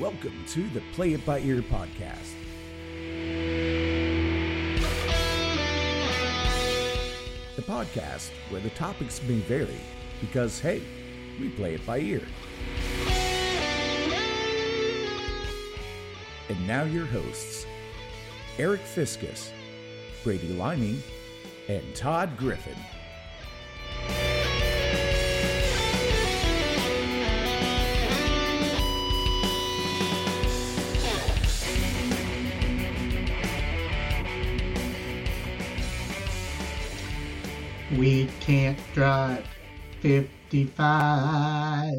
Welcome to the Play It By Ear podcast. The podcast where the topics may vary because, hey, we play it by ear. And now your hosts, Eric Fiskus, Brady Liming, and Todd Griffin. We can't drive 55.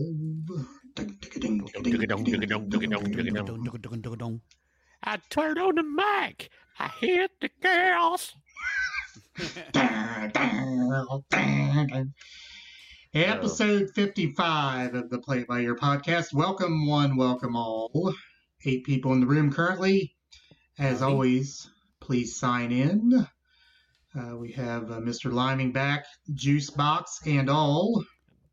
I turn on the mic. I hit the girls. Episode 55 of the Play By Ear podcast. Welcome, one, welcome all. Eight people in the room currently. As always, please sign in. Uh, we have uh, Mr. Liming back, juice box and all.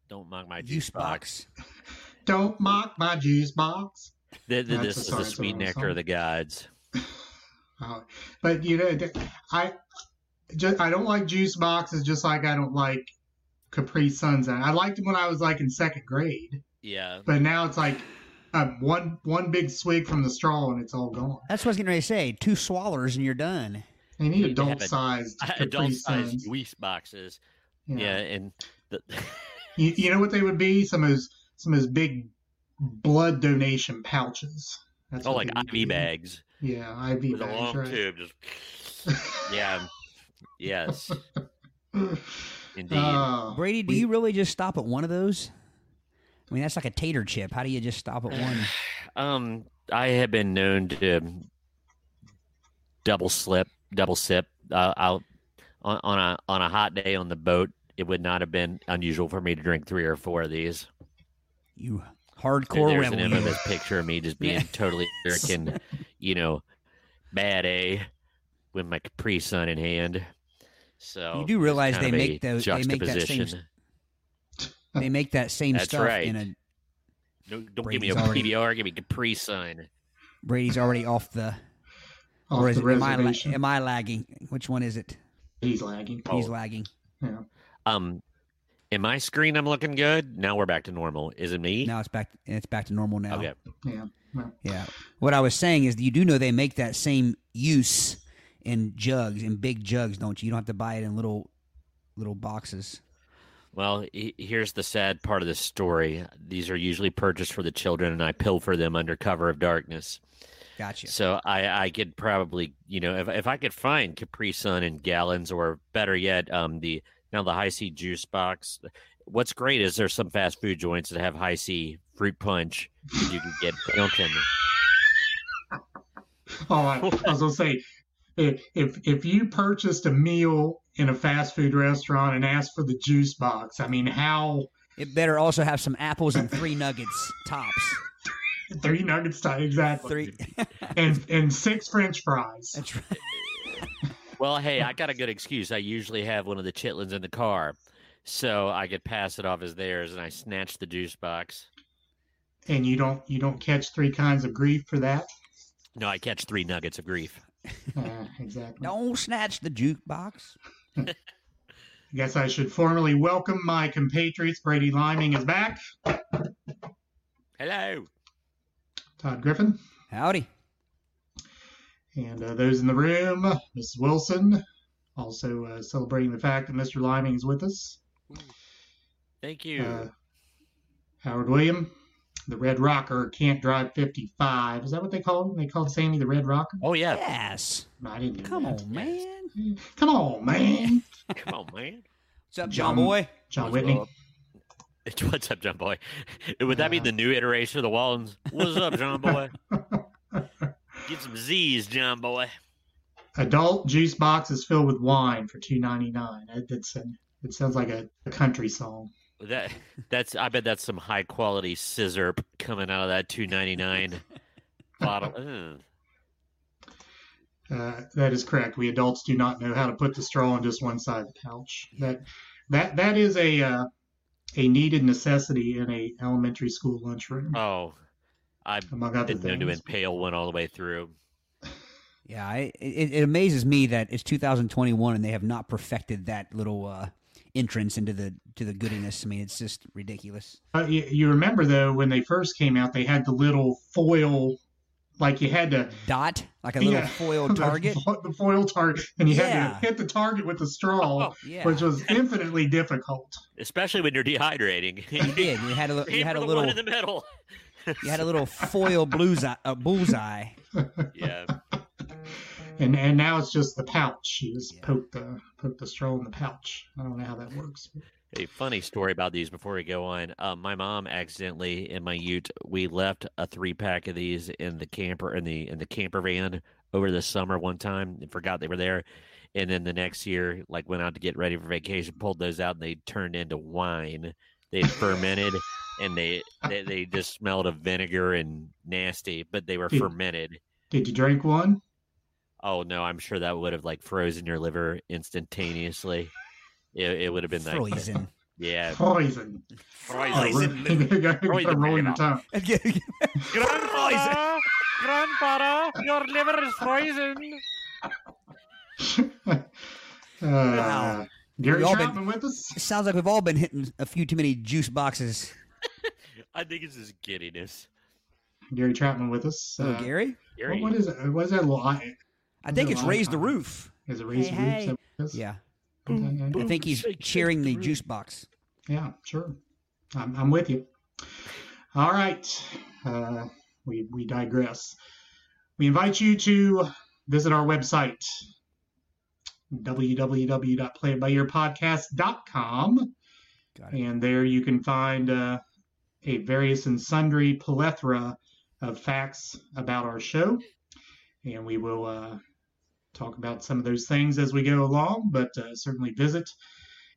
Don't mock my Juice juice box. box. Don't mock my juice box. Th- th- That's This is the that's sweet nectar of the gods. Uh, but you know, I just I don't like juice boxes, just like I don't like Capri Suns. I liked them when I was like in second grade, Yeah. but now it's like uh, one one big swig from the straw and it's all gone. That's what I was getting ready to say. Two swallowers and you're done. They need You need to have adult a- sized Capri Adult sized Suns. boxes. Yeah. Yeah. And the, You, you know what they would be? Some of those some of those big blood donation pouches. That's oh, like they would IV be. bags Yeah, IV with a bags. long right. tube. Just yeah. Yes. Indeed. Oh, Brady, do we- you really just stop at one of those? I mean, that's like a tater chip. How do you just stop at one? Um, I have been known to double slip, double sip. Uh, I'll on, on a on a hot day on the boat. It would not have been unusual for me to drink three or four of these. You There- hardcore There's an infamous picture of me just being Yeah. totally American, you know, bad A with my Capri Sun in hand. So You do realize they make those- they make that same. They make that same That's stuff right. in a. No, don't give me a Brady's already- PBR, give me Capri Sun. Brady's already off the. Off or is the it, am, I, la- am I lagging? Which one is it? He's lagging. He's Oh. lagging. Yeah. Um, in my screen, I'm looking good. Now we're back to normal. Is it me? Now it's back. It's back to normal now. Okay. Yeah. Well, Yeah. What I was saying is, you do know they make that same use in jugs, in big jugs, don't you? You don't have to buy it in little, little boxes. Well, he- here's the sad part of the story. These are usually purchased for the children, and I pilfer them under cover of darkness. Gotcha. So I, I could probably, you know, if, if I could find Capri Sun in gallons, or better yet, um, the now the Hi-C juice box. What's great is there's some fast food joints that have Hi-C fruit punch that you can get fountain. Oh, I, I was gonna say, if, if if you purchased a meal in a fast food restaurant and asked for the juice box, I mean, how It better also have some apples and three nuggets tops. Three nuggets time exactly, Three. and and six French fries. That's right. Well, hey, I got a good excuse. I usually have one of the chitlins in the car, so I could pass it off as theirs, and I snatched the juice box. And you don't you don't catch three kinds of grief for that. No, I catch three nuggets of grief. Uh, exactly. Don't snatch the jukebox. I guess I should formally welcome my compatriots. Brady Liming is back. Hello. Todd Griffin. Howdy. And uh, those in the room, Mrs. Wilson, also uh, celebrating the fact that Mr. Liming is with us. Thank you. Uh, Howard William, the Red Rocker, can't drive 55. Is that what they called him? They called Sammy the Red Rocker? oh yeah. Yes. I didn't Come that. on, man. Come on, man. Come on, man. What's up, John- John Boy? John What's Whitney. up? What's up, John Boy? Would that be the new iteration of the Waltons? What's up, John Boy? Get some Z's, John Boy. Adult juice box is filled with wine for two ninety nine. That's a, it sounds like a, a country song. That that's I bet that's some high quality scissor coming out of that two ninety nine bottle. Uh, that is correct. We adults do not know how to put the straw on just one side of the pouch. That that that is a uh, a needed necessity in a elementary school lunchroom. Oh, I've among other been known to things. impale one all the way through. Yeah, I, it, it amazes me that it's 2021 and they have not perfected that little uh, entrance into the to the goodiness. I mean, it's just ridiculous. Uh, you, you remember though when they first came out, they had the little foil, like you had to Dot like a little Yeah. foil target. fo- the, foil target, and you had to hit the target with the straw, Yeah, which was infinitely difficult. Especially when you're dehydrating. you did. You had a you had a little in the middle. you had a little foil bullseye. Uh, bullseye. Yeah. And and now it's just the pouch. You just Yeah. poke the poke the straw in the pouch. I don't know how that works. A funny story about these before we go on. Um, my mom accidentally in my ute, we left a three pack of these in the camper in the in the camper van over the summer one time and forgot they were there. And then the next year, like went out to get ready for vacation, pulled those out and they turned into wine. They fermented and they, they they just smelled of vinegar and nasty, but they were Dude. fermented. Did you drink one? Oh no, I'm sure that would have like frozen your liver instantaneously. It, it would have been like Frozen. yeah. Poison. Frozen. you gotta Poison roll your liver. tongue. Grandfather, grandfather, your liver is frozen. Uh, Gary We've been- with us. It sounds like we've all been hitting a few too many juice boxes. I think it's his giddiness. Gary Troutman with us. Oh, Uh, Gary, Gary, what, what is it? What is that little eye? I think it's long raise the roof. Is it raised Hey, roots? hey. Yeah, what it is? Okay. I think he's Shake, shake cheering the the juice box. Yeah, sure. I'm, I'm with you. All right. Uh, we, we digress. We invite you to visit our website, it. And there you can find uh, a various and sundry plethora of facts about our show. And we will uh, talk about some of those things as we go along, but uh, certainly visit.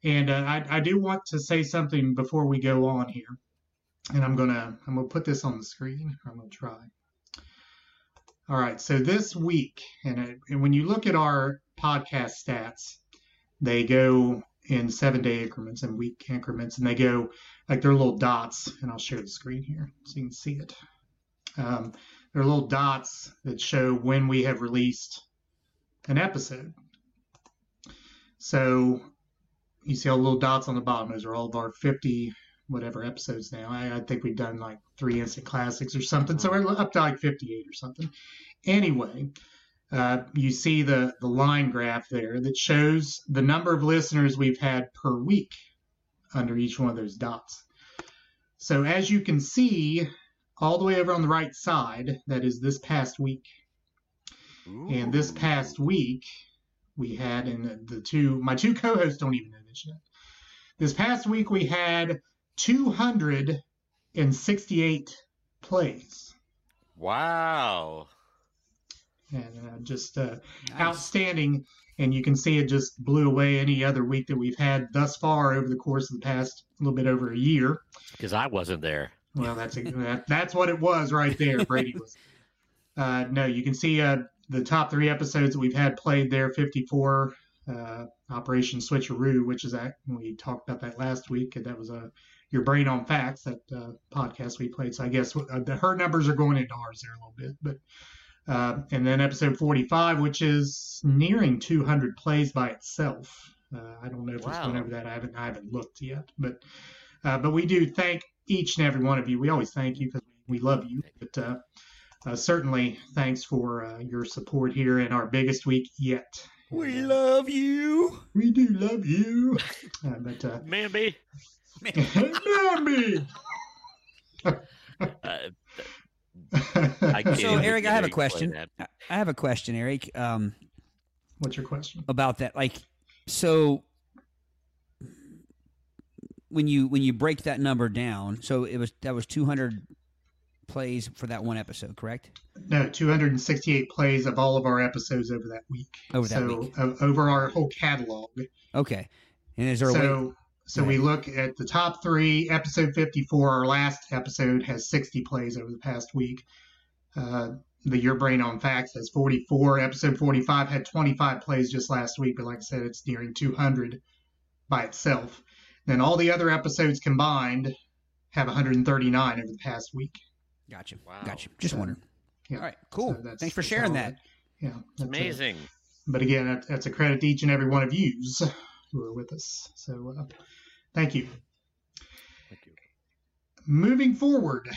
And uh, I, I do want to say something before we go on here. And I'm gonna I'm gonna put this on the screen. I'm gonna try. All right. So this week, and, uh, and when you look at our podcast stats, they go in seven day increments and week increments, and they go like they're little dots. And I'll share the screen here so you can see it. Um, they're little dots that show when we have released an episode. So you see all the little dots on the bottom. Those are all of our 50 whatever episodes now. I, I think we've done like three instant classics or something. So we're up to like 58 or something. Anyway, uh, you see the, the line graph there that shows the number of listeners we've had per week under each one of those dots. So as you can see, all the way over on the right side, that is this past week. And this past week, we had, and the, the two, my two co hosts don't even know this yet. This past week, we had 268 plays. Wow. And uh, just uh, Nice. outstanding. And you can see it just blew away any other week that we've had thus far over the course of the past a little bit over a year. Because I wasn't there. Well, that's that, that's what it was right there. Brady was. Uh, no, you can see uh, the top three episodes that we've had played there. Fifty-four, uh, Operation Switcheroo, which is that we talked about that last week. and That was a your brain on facts that uh, podcast we played. So I guess uh, the, her numbers are going into ours there a little bit, but. Uh, and then episode 45, which is nearing 200 plays by itself. Uh, I don't know if it's going over that. I haven't I haven't looked yet, but uh, but we do thank each and every one of you. We always thank you because we love you. But uh, uh, certainly, thanks for uh, your support here in our biggest week yet. We love you. We do love you. Uh, but uh, Mamby. Mammy! Uh, So, Eric, I have a question. I I have a question, Eric, um, What's your question? about that. Like, so when you when you break that number down, so it was that was two hundred plays for that one episode, correct? No, 268 plays of all of our episodes over that week. Over that so, week. o- over our whole catalog. Okay. And is there a way? So, so we look at the top three. Episode 54, our last episode, has 60 plays over the past week. Uh, the Your Brain on Facts has 44. Episode 45 had 25 plays just last week, but like I said, it's nearing 200 by itself. Then all the other episodes combined have 139 over the past week. Gotcha. Wow. Gotcha. Just So, wondering. Yeah. All right. Cool. So that's- Thanks for sharing all that. Yeah, It's that's it. amazing. But again, that, that's a credit to each and every one of yous who are with us. So uh, thank you. Thank you. Moving forward,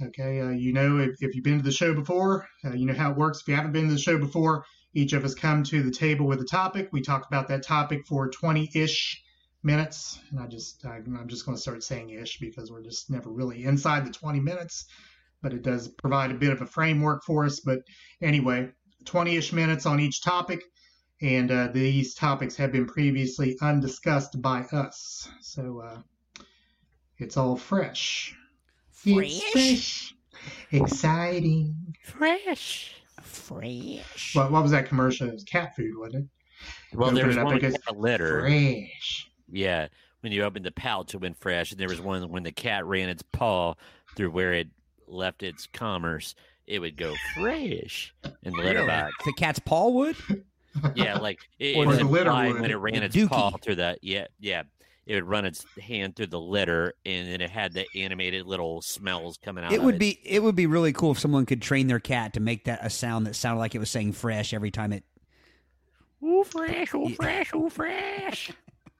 okay, uh, you know, if, if you've been to the show before, uh, you know how it works. If you haven't been to the show before, each of us come to the table with a topic. We talk about that topic for 20 ish minutes. And I just, I, I'm just going to start saying ish because we're just never really inside the 20 minutes, but it does provide a bit of a framework for us. But anyway, 20 ish minutes on each topic. And uh, these topics have been previously undiscussed by us. So uh, it's all fresh. It's fresh. Exciting. Fresh. Fresh. What, what was that commercial? It was cat food, wasn't it? Well, Open there was it one because- with a litter. Fresh. Yeah, when you opened the pouch, it went fresh, and there was one when the cat ran its paw through where it left its commerce, it would go fresh in the litter box. The cat's paw would? Yeah, like it, it the would litter when it ran The its paw through the yeah yeah. It would run its hand through the litter, and then it had the animated little smells coming out. It of would it. be it would be really cool if someone could train their cat to make that a sound that sounded like it was saying fresh every time it Ooh, fresh, ooh, fresh, ooh, fresh.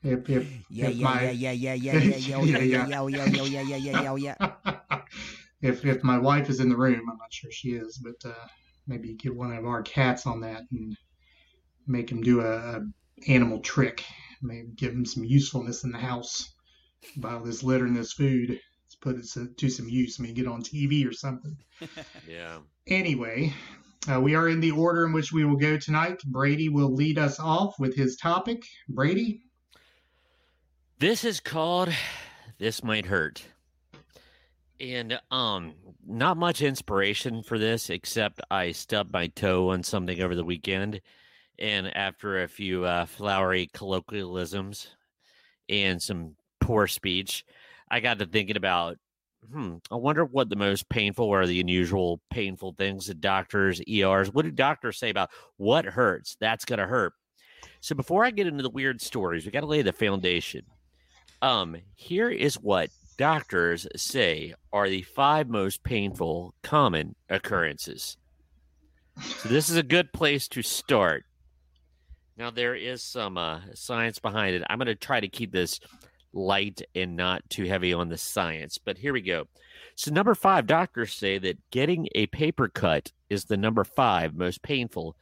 If, if, Yeah, yeah, yeah, yeah, yeah, yeah, yeah, yeah, yeah, yeah, yeah, yeah, yeah, yeah, yeah, yeah, yeah. If if my wife is in the room, I'm not sure she is, but uh, maybe get one of our cats on that and make him do a, a animal trick. Maybe give him some usefulness in the house. Buy all this litter and this food. Let's put it to, to some use. I mean, get on TV or something. Yeah. Anyway, uh, we are in the order in which we will go tonight. Brady will lead us off with his topic. Brady, This is called This Might Hurt. And um not much inspiration for this except I stubbed my toe on something over the weekend and after a few uh, flowery colloquialisms and some poor speech, I got to thinking about hmm, I wonder what the most painful or the unusual painful things that doctors, ERs, what do doctors say about what hurts? That's to hurt. So before I get into the weird stories, we got to lay the foundation. Um, here is what doctors say are the five most painful common occurrences. So this is a good place to start. Now there is some uh, science behind it. I'm going to try to keep this light and not too heavy on the science, but here we go. So number five, doctors say that getting a paper cut is the number five most painful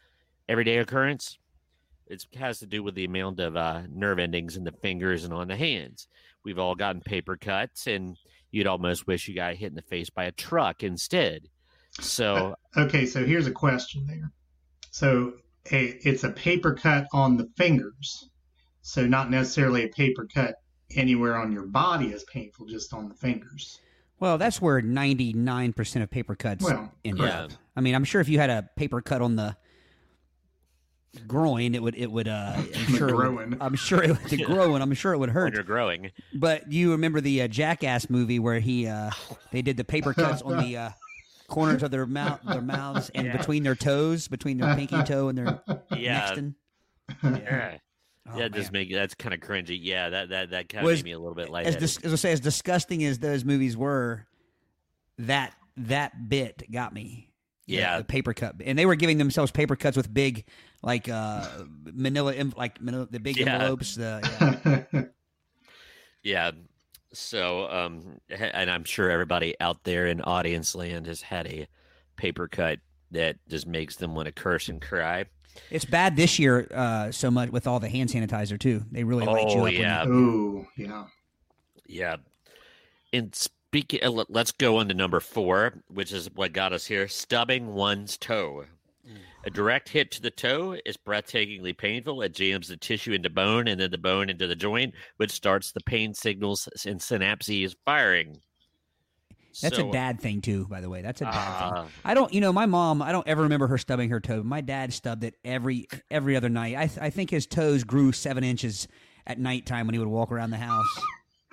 everyday occurrence. It has to do with the amount of uh, nerve endings in the fingers and on the hands. We've all gotten paper cuts, and you'd almost wish you got hit in the face by a truck instead. So, uh, Okay, so here's a question there. So a, it's a paper cut on the fingers. So not necessarily a paper cut anywhere on your body is painful, just on the fingers. Well, that's where ninety nine percent of paper cuts Well, end yeah. up. I mean, I'm sure if you had a paper cut on the groin, it would it would uh I'm The sure it would, groin. I'm sure it would, the Yeah. groin, I'm sure it would when hurt. you're growing, But you remember the uh, Jackass movie where he uh they did the paper cuts on the uh corners of their mouth their mouths and Yeah. between their toes, between their pinky toe and their yeah, nextin. yeah, Oh, that just man. make that's kind of cringy. Yeah, that that that kind of Was- made me a little bit as, dis- as I say, as disgusting as those movies were, that that bit got me. The- Yeah. the paper cut, and they were giving themselves paper cuts with big, like uh, Manila, like manila, the big Yeah. envelopes. The yeah. Yeah. So, um, and I'm sure everybody out there in audience land has had a paper cut that just makes them want to curse and cry. it's bad this year uh, so much with all the hand sanitizer too. They really light you Oh, up. when yeah. you- oh, yeah. Yeah. And speaking, uh, let- let's go on to number four, which is what got us here stubbing one's toe. A direct hit to the toe is breathtakingly painful. It jams the tissue into bone and then the bone into the joint, which starts the pain signals and synapses firing. That's So, a dad thing too, by the way. That's a dad thing. ah, I don't, you know, my mom. I don't ever remember her stubbing her toe. My dad stubbed it every every other night. I th- I think his toes grew seven inches at nighttime when he would walk around the house.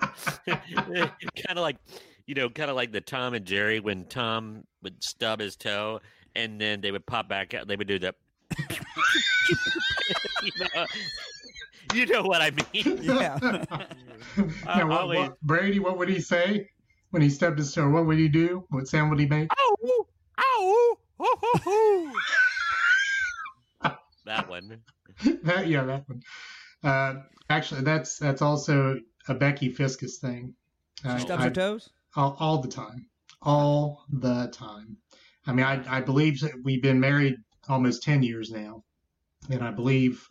kind of like you know kind of like the tom and jerry when tom would stub his toe and then they would pop back out they would do the you, know, you know what i mean Yeah. now, what, what, Brady, what would he say? when he stubbed his toe, what would he do? What sound would he make? Ow! Ow! Ho, ho, ho. that one. that yeah, that one. Uh, actually, that's that's also a Becky Fiskus thing. Uh, She stubs I- her toes. all, all the time, all the time. I mean, I I believe that we've been married almost ten years now, and I believe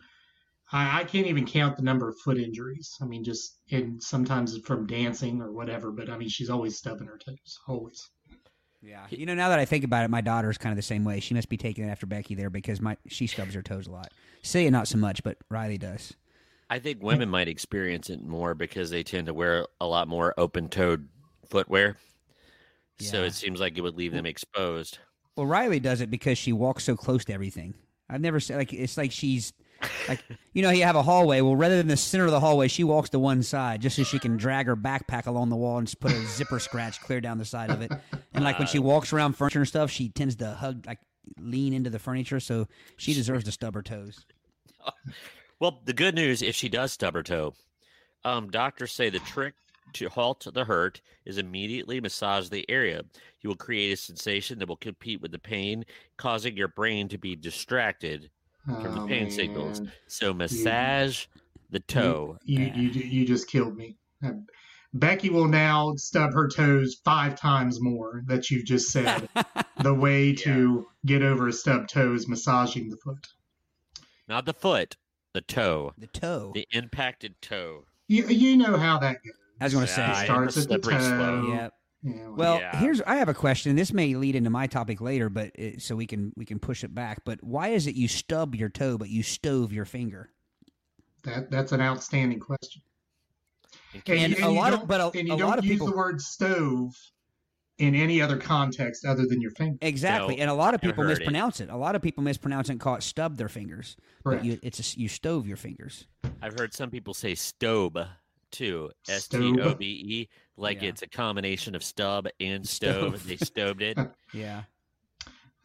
I, I can't even count the number of foot injuries. I mean, just and sometimes from dancing or whatever. But I mean, she's always stubbing her toes, always. Yeah. You know, now that I think about it, my daughter's kind of the same way. She must be taking it after Becky there because my she stubs her toes a lot. Say not so much, but Riley does. I think women might experience it more because they tend to wear a lot more open-toed footwear. So it seems like it would leave them exposed. Well, Riley does it because she walks so close to everything. I've never said like it's like she's like you know you have a hallway. Well, rather than the center of the hallway, she walks to one side just so she can drag her backpack along the wall and just put a zipper scratch clear down the side of it. And like when she walks around furniture and stuff, she tends to hug like lean into the furniture. So she deserves to stub her toes. Well, the good news, if she does stub her toe, um, doctors say the trick to halt the hurt is immediately massage the area. You will create a sensation that will compete with the pain, causing your brain to be distracted. From the Oh, pain signals. So massage the toe. You, Yeah. you you just killed me. Becky will now stub her toes five times more that you just said. the way to get over a stub toe is massaging the foot. Not the foot, the toe. The toe. The impacted toe. You you know how that goes. I was going to say. Yeah, starts at the slippery toe. Yeah. Yeah, Well, Yeah. here's I have a question. This may lead into my topic later, but it, so we can we can push it back. But why is it you stub your toe but you stove your finger? that that's an outstanding question. In And you- a lot of- but a- and you a don't lot of use people- the word stove in any other context other than your finger. Exactly, No, and a lot of people heard it. mispronounce it. A lot of people mispronounce it and call it stub their fingers. But you, it's a, you stove your fingers. I've heard some people say stobe too. Stobe. O B E. Like Yeah. it's a combination of stub and stove. Stove. They stoved it. Yeah.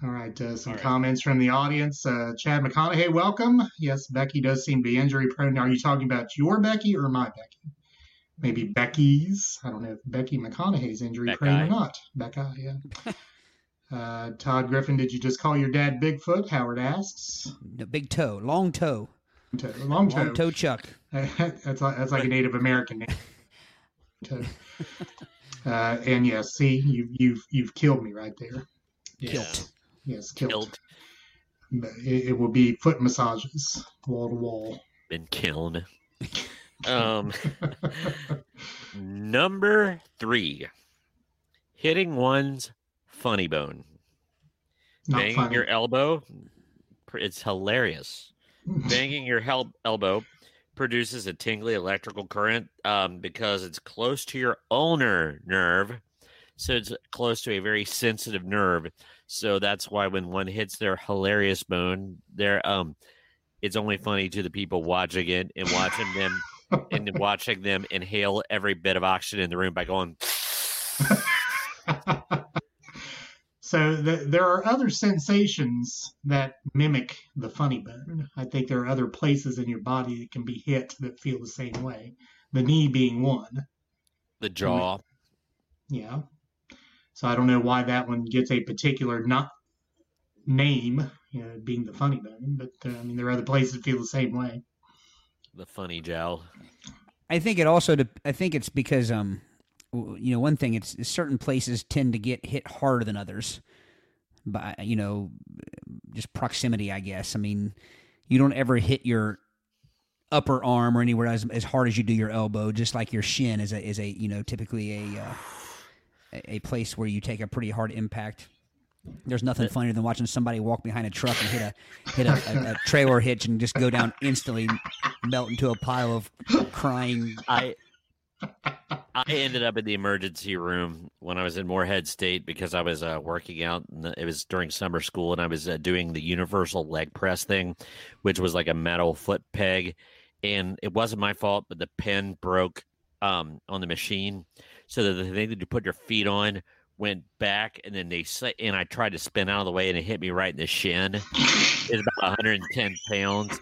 All right, uh, some All right. comments from the audience. Uh, Chad McConaughey, welcome. Yes, Becky does seem to be injury prone. Are you talking about your Becky or my Becky? Maybe Becky's. I don't know if Becky McConaughey's injury prone or not. Becky, yeah. uh, Todd Griffin, did you just call your dad Bigfoot? Howard asks. No, big toe, long toe, Toe, long toe. long toe Chuck. that's like, that's like a Native American name. Toe. Uh, and yes, see, you, you've you've killed me right there. Kilt. Yes, killed. Killed. It, it will be foot massages, wall to wall. Been killed. Um, number three, hitting one's funny bone, Not banging funny. your elbow. It's hilarious. Banging your hel- elbow produces a tingly electrical current um, because it's close to your ulnar nerve. So it's close to a very sensitive nerve. So that's why when one hits their hilarious bone, they're um, it's only funny to the people watching it and watching them and watching them inhale every bit of oxygen in the room by going. so th- there are other sensations that mimic the funny bone. I think there are other places in your body that can be hit that feel the same way. The knee being one. The jaw. Yeah. So I don't know why that one gets a particular not name, you know, being the funny bone, but uh, I mean there are other places that feel the same way. The funny jowl. I think it also. De- I think it's because um, w- you know, one thing. It's certain places tend to get hit harder than others. By you know, just proximity. I guess. I mean, you don't ever hit your upper arm or anywhere as, as hard as you do your elbow. Just like your shin is a is a you know typically a uh, a, place where you take a pretty hard impact. There's nothing funnier than watching somebody walk behind a truck and hit a hit a, a, a trailer hitch and just go down instantly, melt into a pile of crying. I I ended up in the emergency room when I was in Moorhead State because I was uh, working out. The, it was during summer school, and I was uh, doing the universal leg press thing, which was like a metal foot peg, and it wasn't my fault, but the pin broke um, on the machine, so that the thing that you put your feet on went back, and then they and I tried to spin out of the way, and it hit me right in the shin. It's about 110 pounds.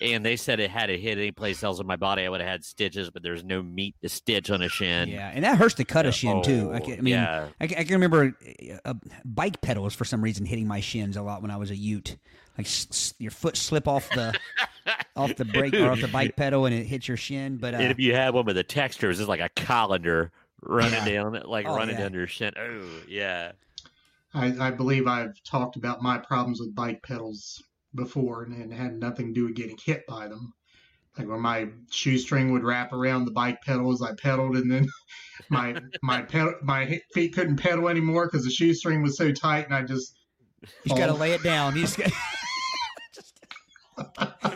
And they said it had it hit any place else in my body, I would have had stitches, but there's no meat to stitch on a shin. Yeah, and that hurts to cut a shin too. I, Oh, can, I mean, yeah. I, can, I can remember uh, bike pedals for some reason hitting my shins a lot when I was a Ute. Like s- s- your foot slip off the off the brake or off the bike pedal and it hits your shin. But uh, and if you had one with the textures, it's like a colander running Yeah. down, it, like Oh, running yeah. down your shin. Oh, yeah. I, I believe I've talked about my problems with bike pedals before, and it had nothing to do with getting hit by them. Like when my shoestring would wrap around the bike pedal as I pedaled, and then my my pedal, my feet couldn't pedal anymore because the shoestring was so tight, and I just you just got to lay it down. You just got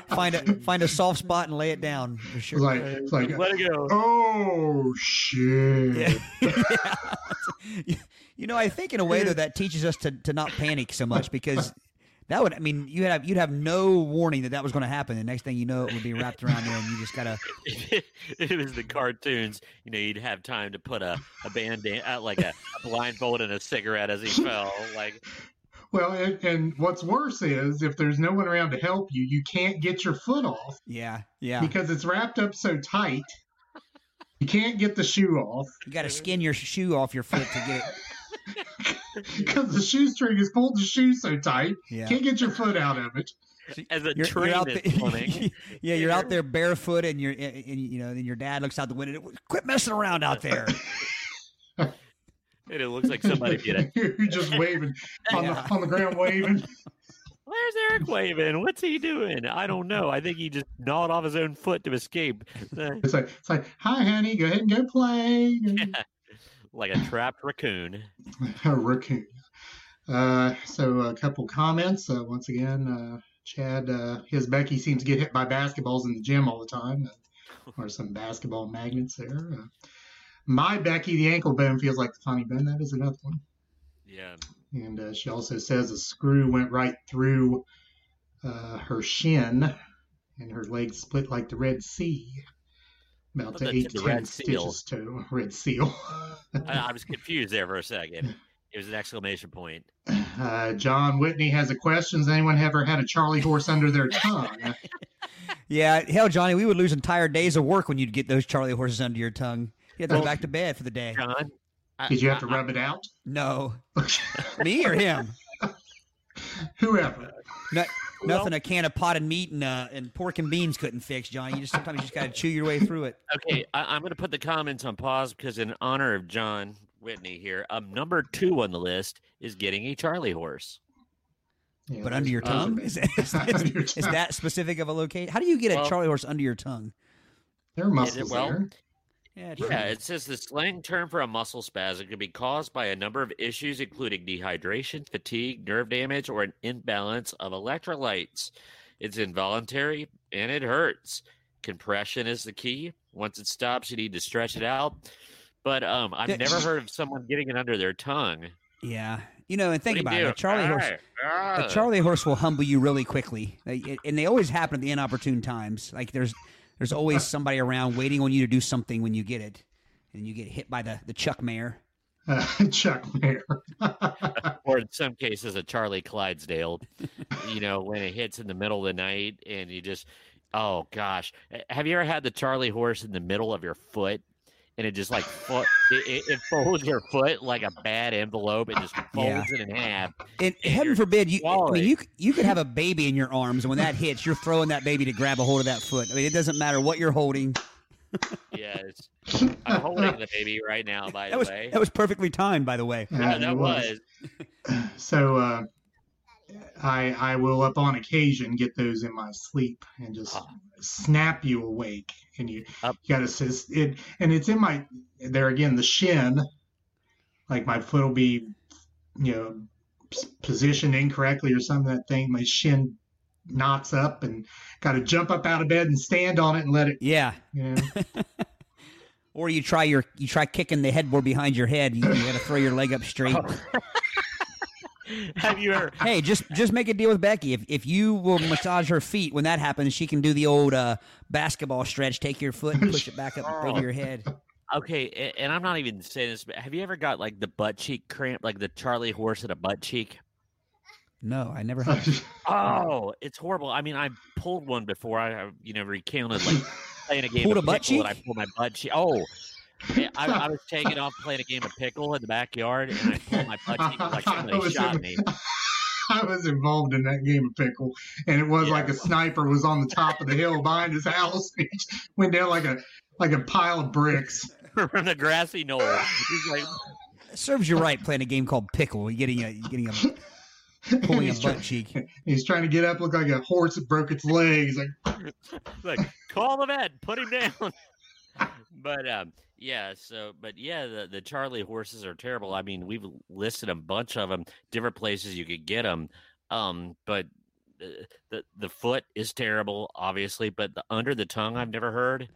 find a find a soft spot and lay it down for sure. like it's like Let it go. oh shit. Yeah. you, you know, I think in a way though that teaches us to, to not panic so much because that would I mean you have you'd have no warning that that was going to happen. The next thing you know, it would be wrapped around there, and you just gotta if it was the cartoons, you know, you'd have time to put a, a band uh, like a, a blindfold and a cigarette as he fell. Like, Well, and, and what's worse is if there's no one around to help you, you can't get your foot off yeah yeah. because it's wrapped up so tight. You can't get the shoe off You got to skin your shoe off your foot to get it. because the shoestring has pulled the shoe so tight. Yeah. Can't get your foot out of it. as a You're, train you're is there, yeah, you're out there barefoot, and you're, and, you know, and your dad looks out the window. Quit messing around out there. And it looks like somebody did it. You're just waving on, Yeah. the, on the ground, waving. Where's Eric waving? What's he doing? I don't know. I think he just gnawed off his own foot to escape. It's like it's like, hi, honey, go ahead and go play. Like a trapped raccoon. a raccoon. Uh, so a couple comments. Uh, once again, uh, Chad, uh, his Becky seems to get hit by basketballs in the gym all the time, uh, or some basketball magnets there. Uh, my Becky, the ankle bone feels like the funny bone. That is another one. Yeah. And uh, she also says a screw went right through uh, her shin, and her leg split like the Red Sea. About But to that's eight the ten Red Seal. stitches to Red Seal. I, I was confused there for a second. It was an exclamation point. Uh, John Whitney has a question. Has anyone ever had a Charlie horse under their tongue? Yeah, hell, Johnny, we would lose entire days of work when you'd get those Charlie horses under your tongue. You had to go back to bed for the day. John? Did you have to I- rub it out? No, me or him? Whoever. No, Well- nothing a can of potted meat and uh, and pork and beans couldn't fix, Johnny. You just sometimes you just got to chew your way through it. Okay, I, I'm going to put the comments on pause because, in honor of John Whitney here, um, number two on the list is getting a Charlie horse. Yeah, But under your tongue them. is, is, Under your is, is that specific of a location? How do you get a Charlie horse under your tongue? There are muscles well, there. Yeah, Yeah, it says the slang term for a muscle spasm can be caused by a number of issues, including dehydration, fatigue, nerve damage, or an imbalance of electrolytes. It's involuntary and it hurts. Compression is the key. Once it stops, you need to stretch it out. But um, I've never heard of someone getting it under their tongue. yeah. You know, and think What do about it. Charlie horse. Ah, A Charlie horse will humble you really quickly, and they always happen at the inopportune times. Like there's there's always somebody around waiting on you to do something when you get it, and you get hit by the the chuck mare. Uh, Chuck Mayer. or in some cases a Charlie Clydesdale. you know, when it hits in the middle of the night and you just oh gosh. Have you ever had the Charlie horse in the middle of your foot and it just like foot it, it, it folds your foot like a bad envelope. It just folds it in half. And And heaven forbid, you I mean you you could have a baby in your arms, and when that hits, you're throwing that baby to grab a hold of that foot. I mean, it doesn't matter what you're holding. Yes. I'm holding the baby right now, by That the was way. that was perfectly timed, by the way. yeah, it that was. So uh, I I will up on occasion get those in my sleep and just Ah. snap you awake and you, Up. you got to assist it and it's in my there again the shin like my foot will be you know positioned incorrectly or something that thing my shin knots up and got to jump up out of bed and stand on it and let it Yeah. you know Or you try your you try kicking the headboard behind your head. You, you got to throw your leg up straight. Have you ever hey, just just make a deal with Becky. If if you will massage her feet when that happens, she can do the old uh, basketball stretch. Take your foot and push it back up over your head. Okay, a- and I'm not even saying this, but have you ever got like the butt cheek cramp, like the Charlie horse at a butt cheek? No, I never have. Oh, it's horrible. I mean, I pulled one before. I, I, you know, recounted like playing a game Pulled of a butt pickle, and I pulled my butt cheek. Oh, yeah, I, I was taking off playing a game of pickle in the backyard, and I pulled my butt cheek like I somebody was shot in- me. I was involved in that game of pickle, and it was Yeah. like a sniper was on the top of the hill behind his house. He went down like a like a pile of bricks. from the grassy knoll. He's like, serves you right playing a game called pickle. You're getting a you're getting a pulling a he's, try- butt cheek. he's trying to get up, look like a horse that broke its legs. Like, like call the vet, put him down. but um, yeah. So, but yeah, the the Charlie horses are terrible. I mean, we've listed a bunch of them, different places you could get them. Um, but the the, the foot is terrible, obviously. But the under the tongue, I've never heard.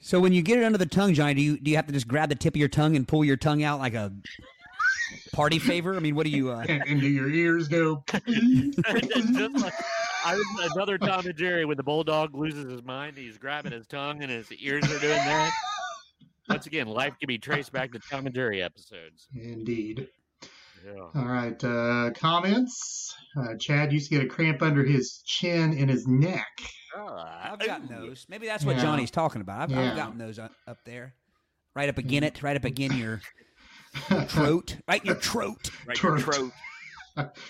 So when you get it under the tongue, Johnny, do you do you have to just grab the tip of your tongue and pull your tongue out like a party favor? I mean, what do you? Uh, and, and do your ears go? Like, I was another Tom and Jerry when the bulldog loses his mind. He's grabbing his tongue and his ears are doing that. Once again, life can be traced back to Tom and Jerry episodes. Indeed. Yeah. All right. Uh, comments. Uh, Chad used to get a cramp under his chin and his neck. I've gotten those. Maybe that's what Yeah. Johnny's talking about. I've, Yeah. I've gotten those up, up there, right up again it, right up again your throat, right your throat. Right, your Throat. throat.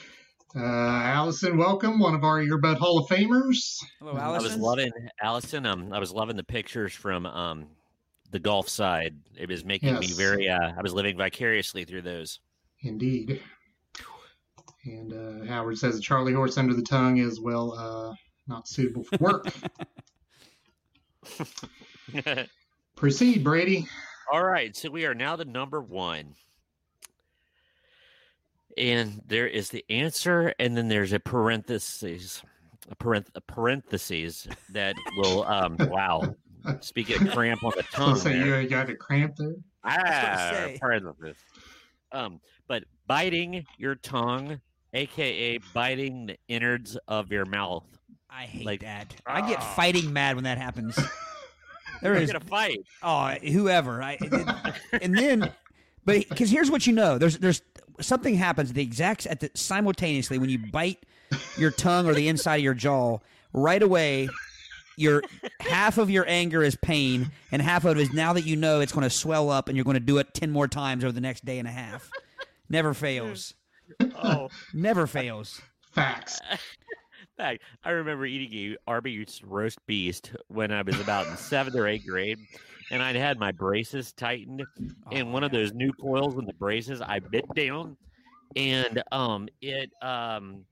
Uh, Allison, welcome, one of our Earbud Hall of Famers. Hello, Allison. I was loving Allison. Um, I was loving the pictures from um the Gulf side. It was making me very. Uh, I was living vicariously through those. Indeed. And uh, Howard says a Charlie horse under the tongue is, well, uh, not suitable for work. Proceed, Brady. All right, so we are now the number one. And there is the answer, and then there's a parentheses, a, parenth- a parentheses that will, um, wow. Speaking of cramp on the tongue, So there. you got a cramp there? ah, say. parentheses. Um, but biting your tongue, aka biting the innards of your mouth. I hate like- that. I get Ah. fighting mad when that happens. There We're is gonna fight. oh whoever I and then but because here's what you know there's there's something happens the exact at the simultaneously when you bite your tongue or the inside of your jaw right away your half of your anger is pain and half of it is now that you know it's going to swell up and you're going to do it 10 more times over the next day and a half. Never fails. Oh, never fails. Facts. fact, I remember eating a Arby's roast beast when I was about in seventh or eighth grade, and I'd had my braces tightened, and Oh, one of those new coils in the braces, I bit down, and um, it um,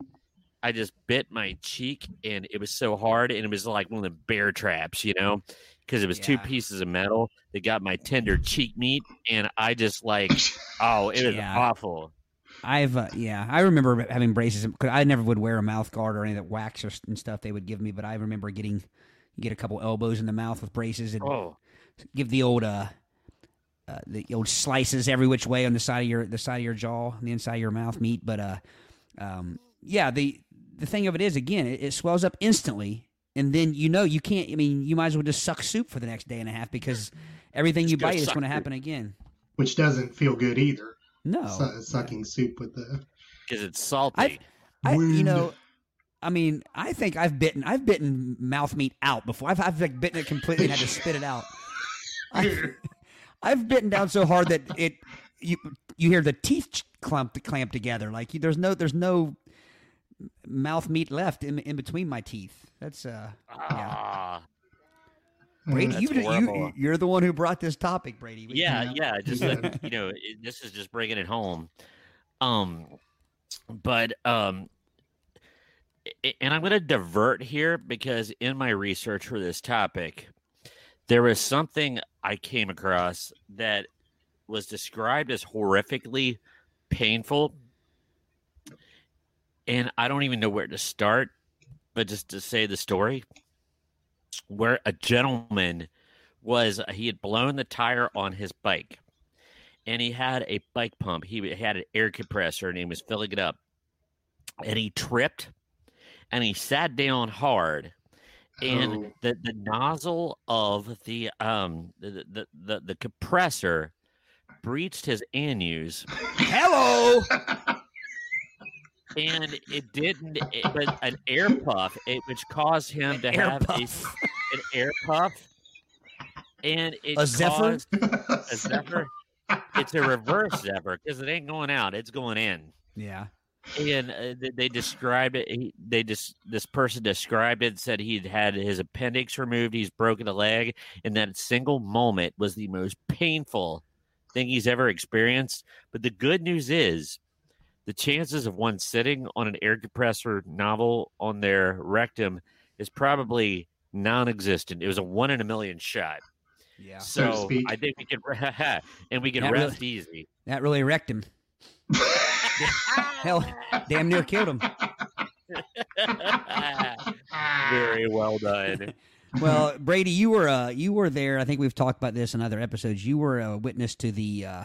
I just bit my cheek, and it was so hard, and it was like one of the bear traps, you know, because it was two pieces of metal that got my tender cheek meat, and I just like, oh, it was Yeah. awful. I've uh, yeah, I remember having braces because I never would wear a mouth guard or any of that wax or, and stuff they would give me, but I remember getting get a couple elbows in the mouth with braces and Oh, give the old uh, uh the old slices every which way on the side of your the side of your jaw and the inside of your mouth meat, but uh um yeah, the the thing of it is again, it, it swells up instantly and then you know you can't I mean, you might as well just suck soup for the next day and a half because everything Just you bite is going to happen again. Which doesn't feel good either. No. Su- sucking soup with the. because it's salty. I've- I, you know, I mean, I think I've bitten, I've bitten mouth meat out before. I've, I've like bitten it completely and had to spit it out. I, I've bitten down so hard that it, you, you hear the teeth ch- clump clamp together. Like there's no, there's no mouth meat left in, in between my teeth. That's uh, Ah, Brady. That's You, you, horrible. you're the one who brought this topic, Brady. We- yeah, Yeah. yeah. Just like, you know, it, this is just bringing it home. Um, but um, a- and I'm going to divert here because in my research for this topic, there was something I came across that was described as horrifically painful, and I don't even know where to start. But just to say the story, where a gentleman was he had blown the tire on his bike and he had a bike pump he had an air compressor and he was filling it up and he tripped and he sat down hard and Oh. the, the nozzle of the um the, the the the compressor breached his anus Hello. and it didn't. It, but an air puff, it, which caused him to air have a, an air puff, and it A zephyr? a zephyr. It's a reverse zephyr because it ain't going out; it's going in. Yeah. And uh, th- they described it. He, they just this person described it. and Said he'd had his appendix removed. He's broken a leg, and that single moment was the most painful thing he's ever experienced. But the good news is, the chances of one sitting on an air compressor novel on their rectum is probably non-existent. It was a one in a million shot. Yeah. So So. I think we can, and we can Not really. rest easy. That really wrecked him. Hell, damn near killed him. Very well done. Well, Brady, you were uh, you were there. I think we've talked about this in other episodes. You were a witness to the uh,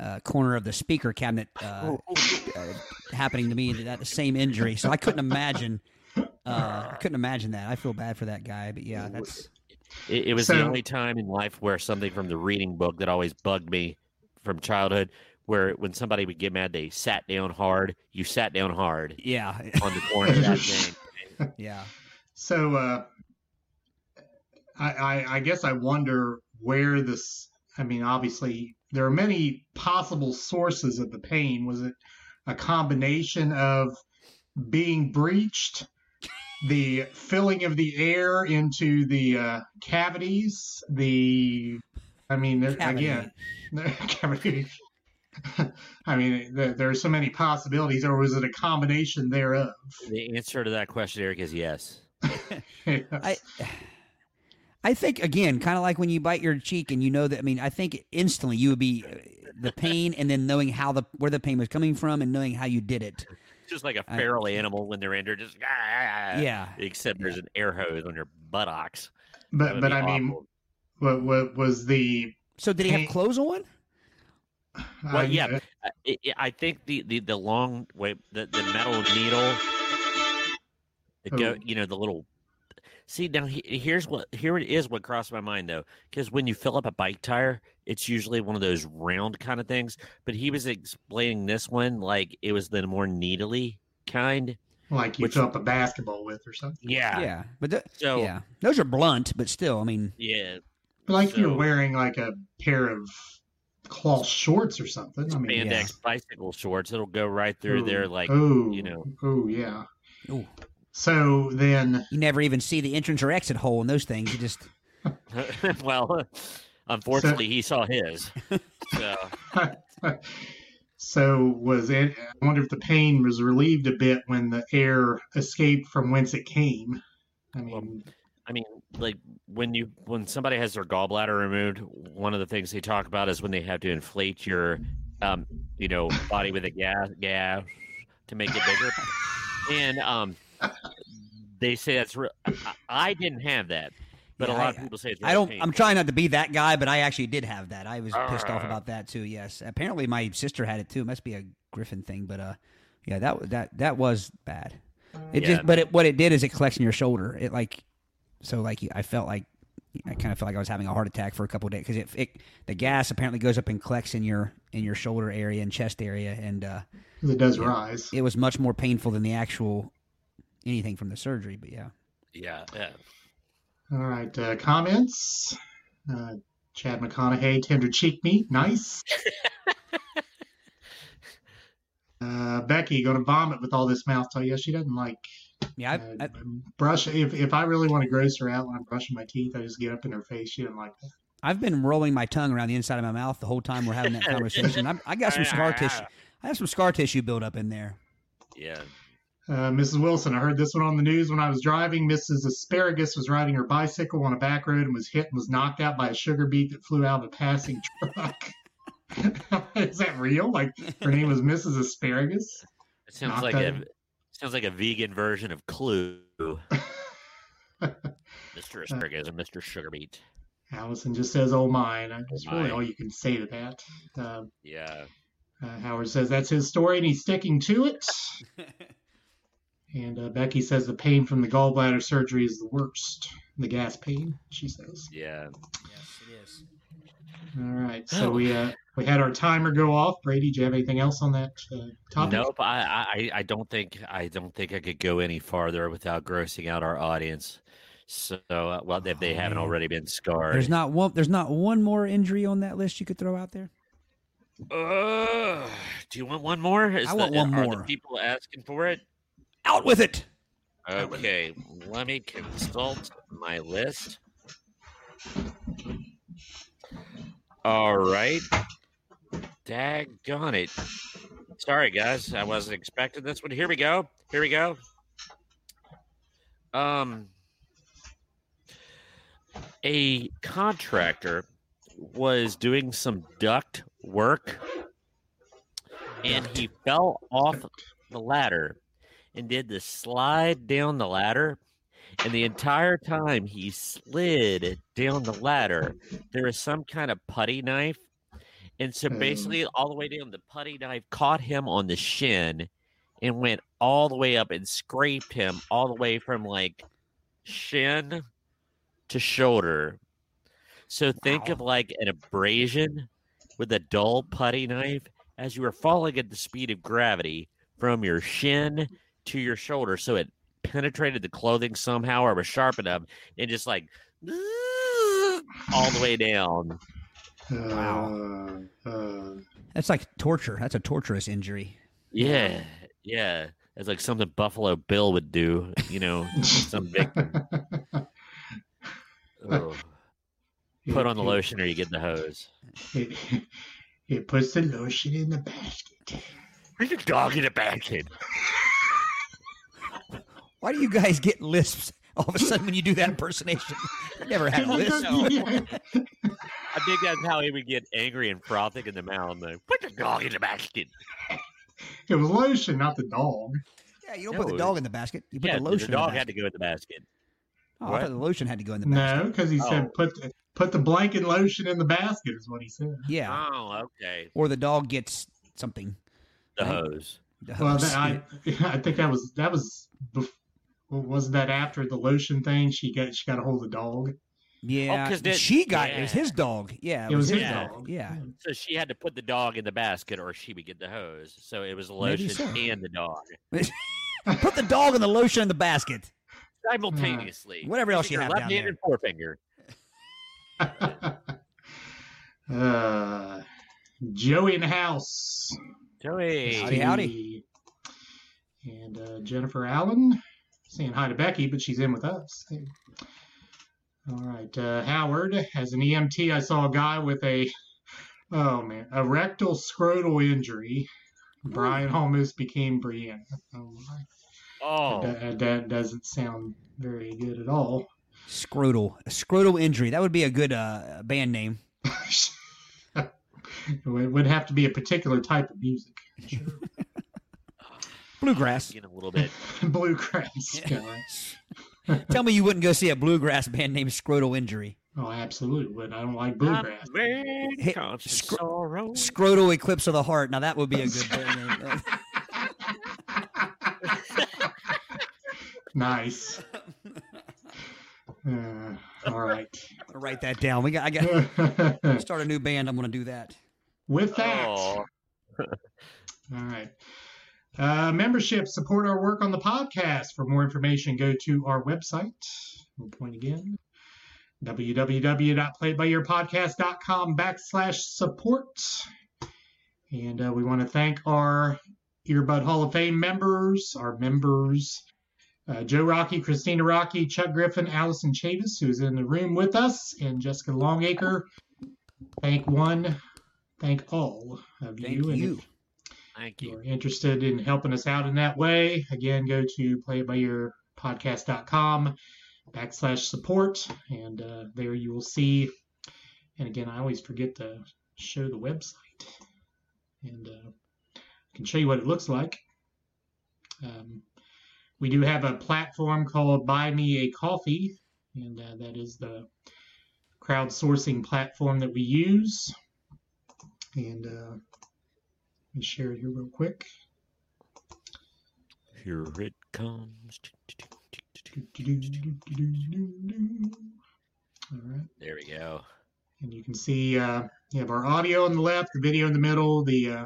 uh, corner of the speaker cabinet uh, uh, happening to me. That the same injury. So I couldn't imagine. Uh, I couldn't imagine that. I feel bad for that guy. But yeah, that's It, it was the only time in life where something from the reading book that always bugged me from childhood, where when somebody would get mad, they sat down hard. You sat down hard yeah, on the corner of that thing. yeah. So uh, I, I, I guess I wonder where this. I mean, obviously there are many possible sources of the pain. Was it a combination of being breached, the filling of the air into the uh, cavities, the I mean, there, Cavity. again, cavity. I mean, there, there are so many possibilities, or was it a combination thereof? The answer to that question, Eric, is yes. I I think again, kind of like when you bite your cheek and you know that. I mean, I think instantly you would be uh, the pain, and then knowing how the where the pain was coming from, and knowing how you did it. Just like a feral animal when they're injured, just Yeah, Except there's an air hose on your buttocks. But but be I mean, what what was the? So did he have clothes on? Well, I- yeah. I, I- I think the, the, the long wait the, the metal needle, the go, Oh. you know the little. See now he, here's what here it is what crossed my mind though because when you fill up a bike tire it's usually one of those round kind of things but he was explaining this one like it was the more needly kind like you which- fill up a basketball with or something. yeah Yeah, but th- so yeah, yeah, those are blunt, but still, I mean, yeah. Like you're wearing like a pair of cloth shorts or something. I mean, spandex bicycle shorts it'll go right through there like oh, you know. oh yeah. Ooh. So then, you never even see the entrance or exit hole in those things. You just well unfortunately he saw his so so was it? I wonder if the pain was relieved a bit when the air escaped from whence it came. I mean, I mean, like when you when somebody has their gallbladder removed, one of the things they talk about is when they have to inflate your, um, you know, body with a gas gas to make it bigger, and um, they say that's real. I, I didn't have that, but Yeah, a lot I- of people say it's I don't. painful. I'm trying not to be that guy, but I actually did have that. I was pissed off about that too. Yes, apparently my sister had it too. It must be a Griffin thing, but uh, yeah, that that that was bad. It Yeah. just, but it, what it did is it collects in your shoulder. It like, so like I felt like I kind of felt like I was having a heart attack for a couple of days because it, it the gas apparently goes up and collects in your in your shoulder area and chest area, and uh, it does Yeah. rise. it was much more painful than the actual anything from the surgery. But yeah, yeah, yeah. All right, uh, comments. Uh, Chad McConaughey, tender cheek meat, nice. uh, Becky going to vomit with all this mouth talk. Yeah, she doesn't like yeah, I, uh, I, brush. If if I really want to gross her out when I'm brushing my teeth, I just get up in her face. She doesn't like that. I've been rolling my tongue around the inside of my mouth the whole time we're having that conversation. I, I got some scar tissue. I have some scar tissue built up in there. Yeah. Uh, Mrs. Wilson, I heard this one on the news when I was driving. Mrs. Asparagus was riding her bicycle on a back road and was hit and was knocked out by a sugar beet that flew out of a passing truck. Is that real? Like her name was Mrs. Asparagus? It sounds Knocked like out a sounds like a vegan version of Clue. Mr. Asparagus and Mr. Sugar Beet. Allison just says, "Oh mine." That's really mine. all you can say to that. Uh, Yeah. uh, Howard says that's his story and he's sticking to it. And uh, Becky says the pain from the gallbladder surgery is the worst. The gas pain, she says. Yeah. Yes, it is. All right. So we uh, we had our timer go off. Brady, do you have anything else on that uh, topic? Nope. I, I I don't think I don't think I could go any farther without grossing out our audience. So uh, well, if they Oh, haven't man. already been scarred. There's not one. There's not one more injury on that list you could throw out there. Uh, do you want one more? Is I want the, one are more. The people asking for it. Out with it. Okay, let me consult my list. All right. Daggone it. Sorry, guys. I wasn't expecting this one. Here we go. Here we go. Um, a contractor was doing some duct work and he fell off the ladder and did the slide down the ladder. And the entire time he slid down the ladder, there was some kind of putty knife. And so Hmm. basically, all the way down, the putty knife caught him on the shin and went all the way up and scraped him all the way from like shin to shoulder. So think Wow. of like an abrasion with a dull putty knife as you were falling at the speed of gravity from your shin to your shoulder. So it penetrated the clothing somehow or was sharp enough and just like all the way down. Wow. Uh, uh, That's like torture. That's a torturous injury. Yeah. Yeah. It's like something Buffalo Bill would do, you know, some big Ugh. put on the lotion or you get the hose. It, it puts the lotion in the basket. Bring the dog in a basket. Why do you guys get lisps all of a sudden when you do that impersonation? I never had a lisp. I think that's how he would get angry and frothing in the mouth. Like, Put the dog in the basket. It was lotion, not the dog. Yeah, you don't put the dog in the basket. You put Yeah, the lotion. the dog in the had to basket. go in the basket. Oh, I thought the lotion had to go in the basket. No, because he Oh. said put the, put the blanket lotion in the basket is what he said. Yeah, Oh, okay. or the dog gets something. The Right. hose. The Well, hose. that, I I think that was that was bef- well, wasn't that after the lotion thing? She got she got a hold of the dog. yeah, 'cause that- she got it. was his dog. Yeah, It was his Yeah. dog. Yeah. So she had to put the dog in the basket or she would get the hose. So it was the lotion so. and the dog Put the dog and the lotion in the basket. simultaneously. Whatever else you Your have left down hand there. and forefinger. uh, Joey in the house. Joey. Howdy, howdy. And uh, Jennifer Allen saying hi to Becky, but she's in with us. Hey. All right, uh, Howard. As an EMT, I saw a guy with a oh man, a rectal scrotal injury. Brian almost became Brianna. Oh my. Oh, That, that doesn't sound very good at all. Scrotal, a scrotal injury. That would be a good uh, band name. it would would have to be a particular type of music. Sure. Bluegrass. getting a little bit. Bluegrass. guy. Tell me you wouldn't go see a bluegrass band named Scrotal Injury. Oh, absolutely. But I don't like bluegrass. I'm Hey, conscious sorrow. Scrotal Eclipse of the Heart. Now that would be a good band name. nice. Uh, all right. I'm write that down. We got. I got. Start a new band. I'm gonna do that. With that, Oh. all right. Uh, membership support our work on the podcast. For more information, go to our website. We'll point again www.playitbyearpodcast.com backslash support. And uh, we want to thank our Earbud Hall of Fame members, our members, uh, Joe Rocky, Christina Rocky, Chuck Griffin, Allison Chavis, who's in the room with us, and Jessica Longacre. Thank one, thank all of Thank you. And you. If Thank you you. are interested in helping us out in that way, again, go to playitbyearpodcast.com backslash support, and uh, there you will see. And again, I always forget to show the website, and uh, I can show you what it looks like. Um, we do have a platform called Buy Me a Coffee, and uh, that is the crowdsourcing platform that we use. And uh, let me share it here real quick. Here it comes. All right. There we go. And you can see uh, you have our audio on the left, the video in the middle, the uh,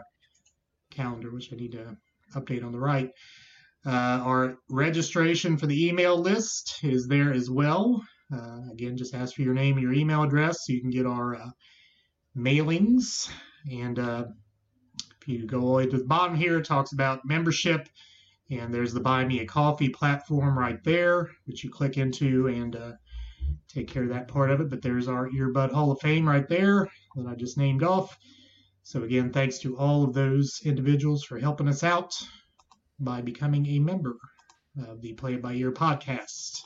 calendar, which I need to update on the right. Uh, our registration for the email list is there as well. Uh, again, just ask for your name and your email address so you can get our uh, mailings. And uh, if you go all the way to the bottom here, it talks about membership. And there's the Buy Me a Coffee platform right there, which you click into and uh, take care of that part of it. But there's our Earbud Hall of Fame right there that I just named off. So, again, thanks to all of those individuals for helping us out by becoming a member of the Play It By Ear podcast.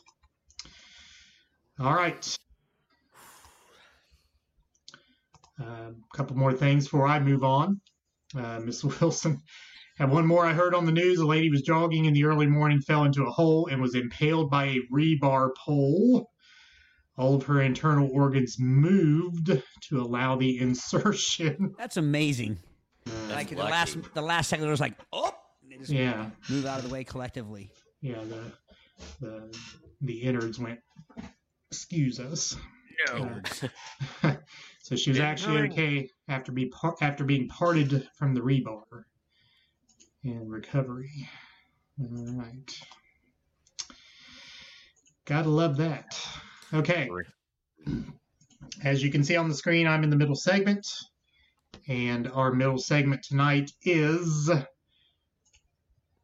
All right. A uh, couple more things before I move on. Uh, Miss Wilson And one more I heard on the news. A lady was jogging in the early morning, fell into a hole, and was impaled by a rebar pole. All of her internal organs moved to allow the insertion. That's amazing. That's like the last the last second, it was like, oh, they just Yeah, move out of the way collectively. yeah. The the the innards went. Excuse us. so she was actually okay after be par- after being parted from the rebar and recovery. All right. Gotta love that. Okay. As you can see on the screen, I'm in the middle segment, and our middle segment tonight is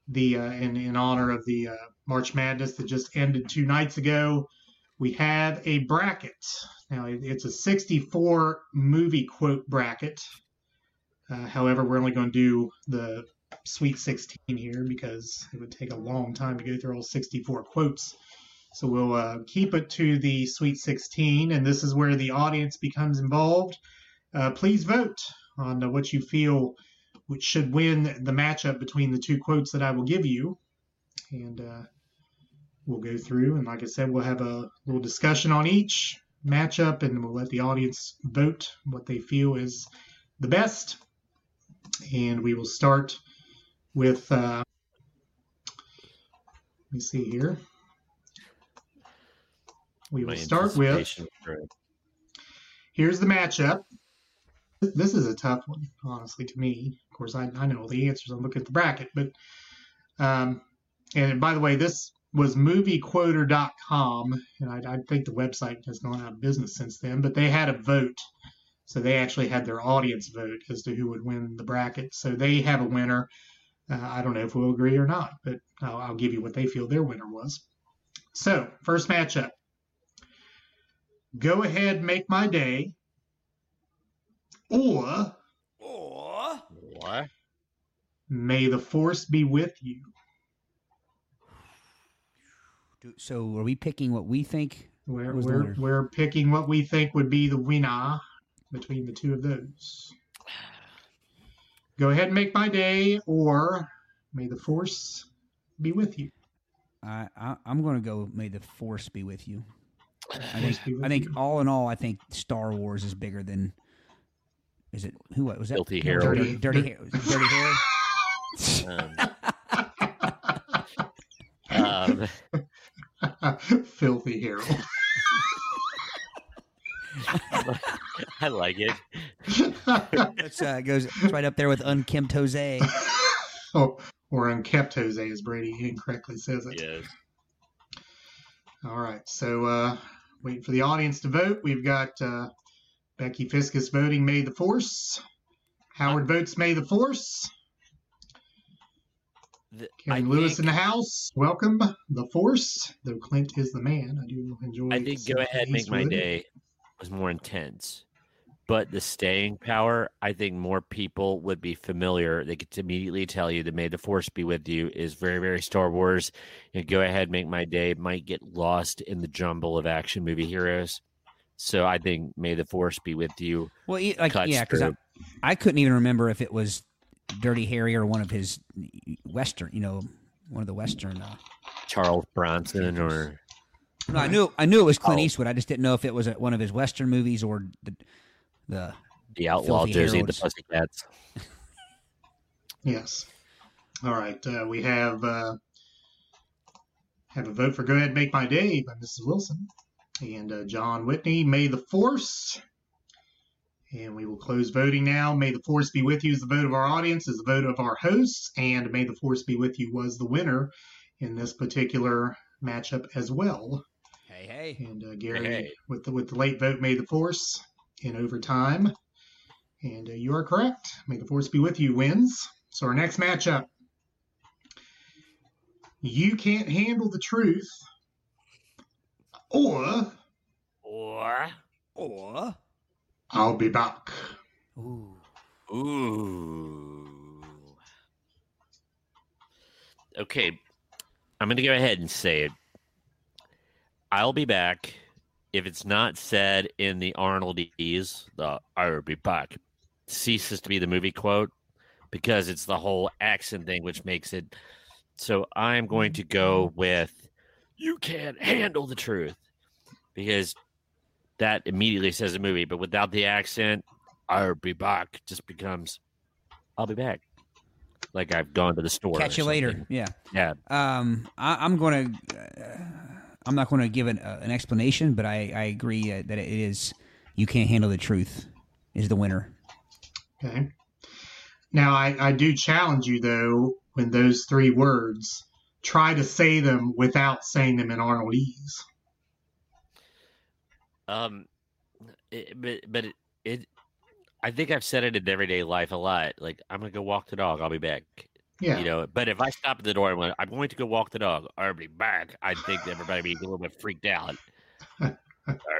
the uh, in in honor of the uh, March Madness that just ended two nights ago. We have a bracket. Now it's a 64 movie quote bracket. Uh, however, we're only going to do the Sweet 16 here because it would take a long time to go through all 64 quotes. So we'll uh, keep it to the Sweet 16, and this is where the audience becomes involved. Uh, please vote on uh, what you feel which should win the matchup between the two quotes that I will give you. And uh, we'll go through, and like I said, we'll have a little discussion on each matchup, and we'll let the audience vote what they feel is the best. And we will start with, uh, let me see here. We will My start with here's the matchup. This is a tough one, honestly, to me. Of course, I, I know all the answers. I'm looking at the bracket, but um, and by the way, this was moviequoter.com, and I, I think the website has gone out of business since then. But they had a vote, so they actually had their audience vote as to who would win the bracket. So they have a winner. Uh, I don't know if we'll agree or not, but I'll, I'll give you what they feel their winner was. So first matchup. Go ahead, make my day or Or What? may the force be with you. So, are we picking what we think? We're, we're, we're picking what we think would be the winner between the two of those. Go ahead and make my day, or may the force be with you. I, I I'm going to go. May the force be with you. I think. Force be with I think you. all in all, I think Star Wars is bigger than. Is it who? What was that? Filthy Dirty, Harold. dirty, hair. Dirty hair. Um, um, Filthy Harold. I like it. That's uh, goes it's right up there with unkempt Jose. oh, or unkept Jose, as Brady incorrectly says it. Yes. All right. So, uh, waiting for the audience to vote. We've got uh, Becky Fiskus voting May the Force. Howard votes May the Force. The- I Kevin Lewis think- in the house. Welcome the Force. Though Clint is the man. I do enjoy. I think go ahead, make my Eastwood. day was more intense. But the staying power, I think more people would be familiar. They could immediately tell you that May the Force be with you is very, very Star Wars. And go ahead, make my day might get lost in the jumble of action movie heroes. So I think May the Force be with you. Well, like Cuts yeah, because I. I couldn't even remember if it was Dirty Harry or one of his western. You know, one of the western. Uh, Charles Bronson or no, I knew I knew it was Clint Oh. Eastwood. I just didn't know if it was a, one of his western movies or the the. the Outlaw Jersey, the Harold's. Pussycats. Yes. All right. Uh, we have uh, have a vote for "Go Ahead, Make My Day" by Mrs. Wilson, and uh, John Whitney. May the Force And we will close voting now. May the force be with you is the vote of our audience, is the vote of our hosts, and may the force be with you was the winner in this particular matchup as well. Hey, hey. And uh, Gary, Hey. with the with the late vote, may the force in overtime. And uh, you are correct. May the force be with you wins. So our next matchup, you can't handle the truth, or Or Or. I'll be back. Ooh. ooh. Okay, I'm going to go ahead and say it. I'll be back. If it's not said in the Arnoldese, the "I'll be back" ceases to be the movie quote because it's the whole accent thing which makes it. So I'm going to go with "You can't handle the truth" because that immediately says a movie, but without the accent, "I'll be back" just becomes "I'll be back." Like I've gone to the store. or Catch you later. Yeah. Yeah. Um, I, I'm going to. Uh, I'm not going to give an, uh, an explanation, but I, I agree uh, that it is. You can't handle the truth. Is the winner. Okay. Now I, I do challenge you though, when those three words, try to say them without saying them in Arnoldese. Um, it, but but it, it, I think I've said it in everyday life a lot. Like I'm gonna go walk the dog. I'll be back. Yeah. You know, but if I stop at the door and went, I'm going to go walk the dog. I'll be back. I think everybody be a little bit freaked out. I'll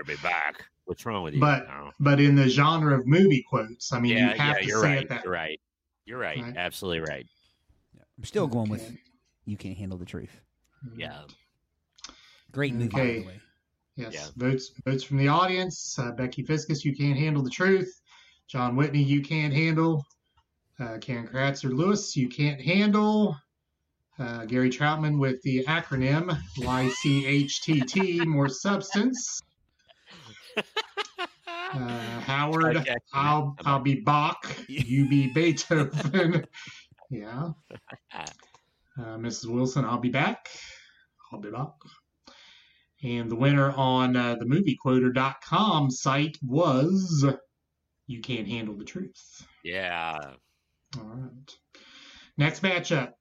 be back. What's wrong with you? But- No. But in the genre of movie quotes, I mean, yeah, you have yeah, to you're say right. it that You're right. You're right. Right. Absolutely right. I'm still going with you can't handle the truth. Yeah. Great movie, by Okay. Yes. Yeah. Votes votes from the audience. Uh, Becky Fiskus, you can't handle the truth. John Whitney, you can't handle. Uh, Karen Kratzer Lewis, you can't handle. Uh, Gary Troutman with the acronym YCHTT, more substance. Uh, Howard, Okay. I'll I'll be Bach. You be Beethoven. yeah. Uh, Mrs. Wilson, I'll be back. I'll be back. And the winner on uh, the moviequoter.com site was You Can't Handle the Truth. Yeah. All right. Next matchup.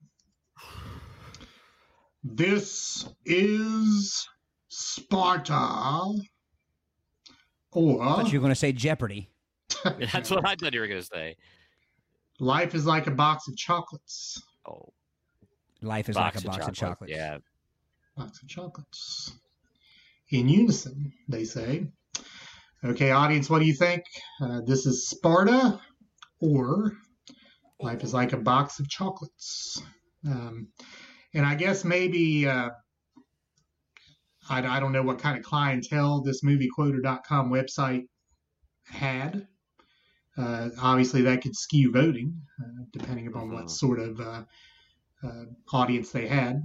This is Sparta. I Or thought you were going to say Jeopardy. That's what I thought you were going to say. Life is like a box of chocolates. Oh, Life is like a box of chocolates. Yeah. Box of chocolates. In unison, they say. Okay, audience, what do you think? Uh, this is Sparta or Life is like a box of chocolates. Um, and I guess maybe, uh, I, I don't know what kind of clientele this moviequoter.com website had. Uh, obviously, that could skew voting, uh, depending upon what Mhm. sort of uh, uh, audience they had.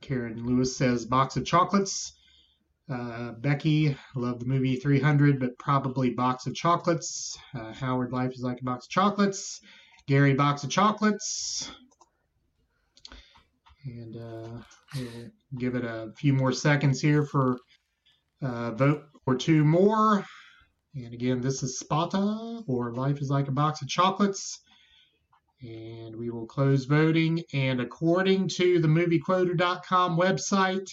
Karen Lewis says box of chocolates. Uh, Becky, love the movie 300, but probably box of chocolates. Uh, Howard, life is like a box of chocolates. Gary, box of chocolates. And uh, we'll give it a few more seconds here for uh, vote or two more. And again, this is Sparta or Life is like a box of chocolates. And we will close voting. And according to the moviequoter.com website,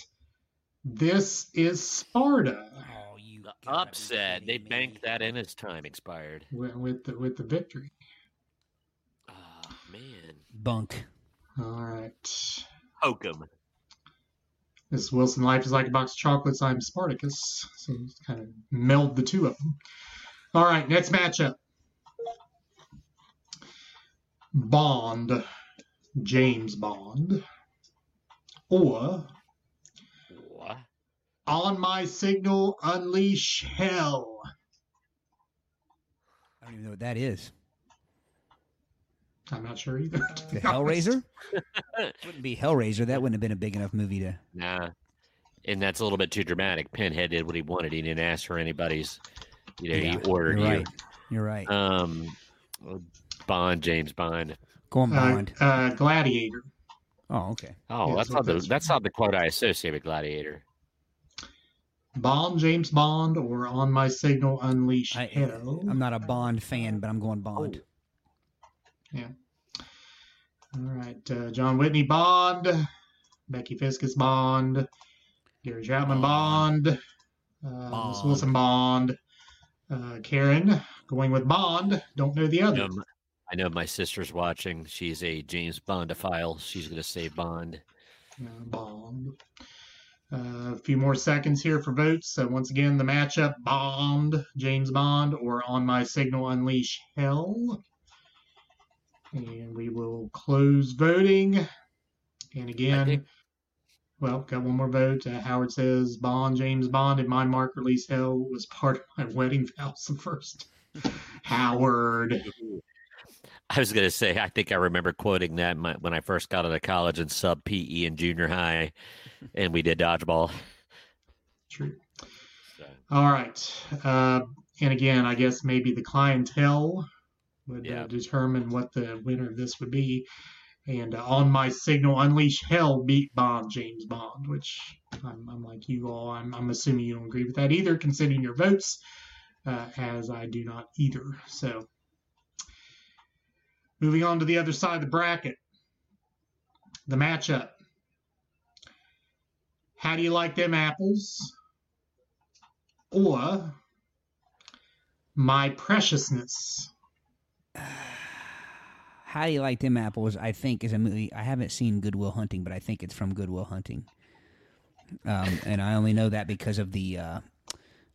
this is Sparta Oh, you The gotta be upset. They me. banked that in as time expired. with, with the with the victory. Oh, man. Bunk. All right. Hokum. This is Wilson. Life is like a box of chocolates. I'm Spartacus. So kind of meld the two of them. All right. Next matchup. Bond, James Bond, or What? On My Signal, Unleash Hell. I don't even know what that is. I'm not sure either. to The. Hellraiser? wouldn't be Hellraiser. That wouldn't have been a big enough movie to. Nah. And that's a little bit too dramatic. Pinhead did what he wanted. He didn't ask for anybody's, you know, Yeah, he ordered You're you. right. You're right. Um, Bond, James Bond. Go on, Uh, Bond. uh, Gladiator. oh, okay. Oh, Yeah, that's not the that's- that's not the quote I associate with Gladiator. Bond, James Bond, or On My Signal, Unleash I, Hell. I'm not a Bond fan, but I'm going Bond. Yeah. All right, uh, John Whitney Bond, Becky Fiskus Bond, Gary Chapman Bond, uh, Miss Bond. Wilson Bond, uh, Karen going with Bond. Don't know the other. Um, I know my sister's watching. She's a James Bondophile. She's going to say Bond. Uh, Bond. Uh, a few more seconds here for votes. So once again, the matchup: Bond, James Bond, or On My Signal, Unleash Hell. And we will close voting. And again, think- well, got one more vote. Uh, Howard says Bond, James Bond, and my mark release Hell was part of my wedding vows. The first. Howard. I was going to say, I think I remember quoting that my, when I first got out of college in sub PE in junior high, and we did dodgeball. True. So, All right. Uh, and again, I guess maybe the clientele would uh, determine what the winner of this would be. And uh, on my signal, Unleash Hell beat Bond, James Bond, which I'm, I'm like you all. I'm, I'm assuming you don't agree with that either, considering your votes, uh, as I do not either. So, moving on to the other side of the bracket, the matchup. How do you like them apples? Or my preciousness. How do you like them apples? I think is a movie. I haven't seen Good Will Hunting, but I think it's from Good Will Hunting. Um, and I only know that because of the uh,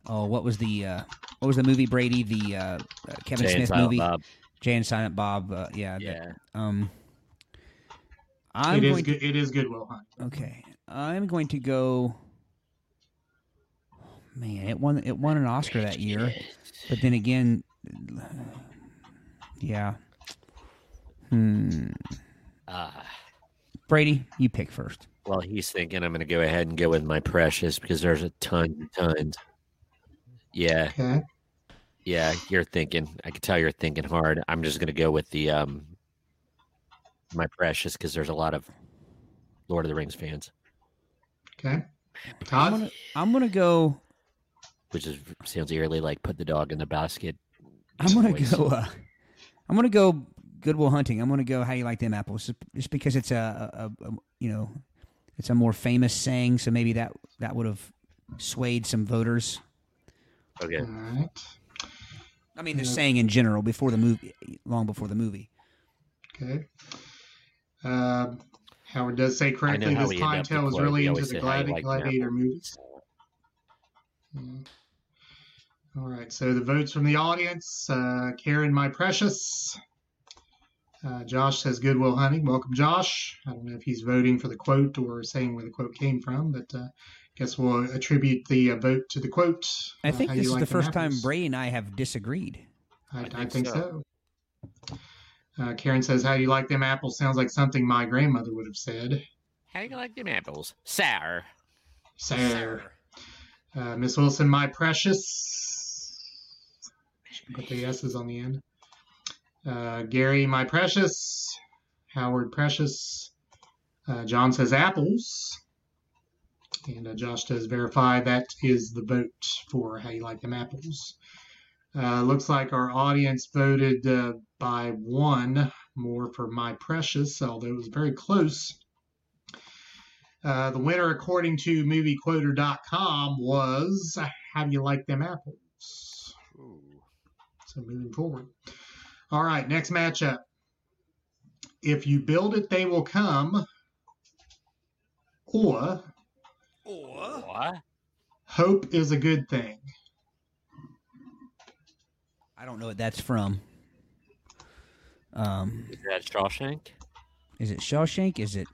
oh, what was the uh, what was the movie Brady? The uh, uh, Kevin Jay Smith movie, Bob. Jay and Silent Bob. Uh, yeah, that- Yeah. um, I'm It is going. good. It is Goodwill Hunt. Okay, I'm going to go. Man, it won. It won an Oscar that year, but then again, yeah. Hmm. Ah. Brady, you pick first. Well, he's thinking I'm going to go ahead and go with my precious because there's a ton, tons. Yeah, Okay. Yeah, you're thinking. I can tell you're thinking hard. I'm just going to go with the um, my precious because there's a lot of Lord of the Rings fans, Okay. I'm gonna, I'm gonna go. which is sounds eerily like put the dog in the basket. I'm gonna Voice. go. Uh, I'm gonna go Good Will Hunting. I'm gonna go. How you like them apples? Just- Just because it's a, a, a you know, it's a more famous saying, so maybe that that would have swayed some voters. Okay, All right. I mean, the Yeah. saying in general before the movie, long before the movie. Okay. Uh, Howard does say correctly. how This we end up the clientele is really into the say how you gladi- like gladiator apples. movies. Yeah. All right. So the votes from the audience: uh, Karen, my precious. Uh, Josh says Good Will Hunting. Welcome, Josh. I don't know if he's voting for the quote or saying where the quote came from, but uh, guess we'll attribute the uh, vote to the quote. I Uh, think this is like the them first time Bray and I have disagreed. I, I I think think, so. so. Uh, Karen says, "How do you like them apples?" Sounds like something my grandmother would have said. how do you like them apples? Sour. Sour. Uh, Miss Wilson, my precious. Should put the S's on the end. Uh, Gary, my precious. Howard, precious. Uh, John says apples. And uh, Josh does verify that is the vote for how you like them apples. Uh, looks like our audience voted uh, by one more for my precious, although it was very close. Uh, the winner, according to MovieQuoter.com, was How Do You Like Them Apples? So moving forward. All right, next matchup. If you build it, they will come. Or What? hope is a good thing. I don't know what that's from. Um, Is that Shawshank? is it Shawshank? Is it?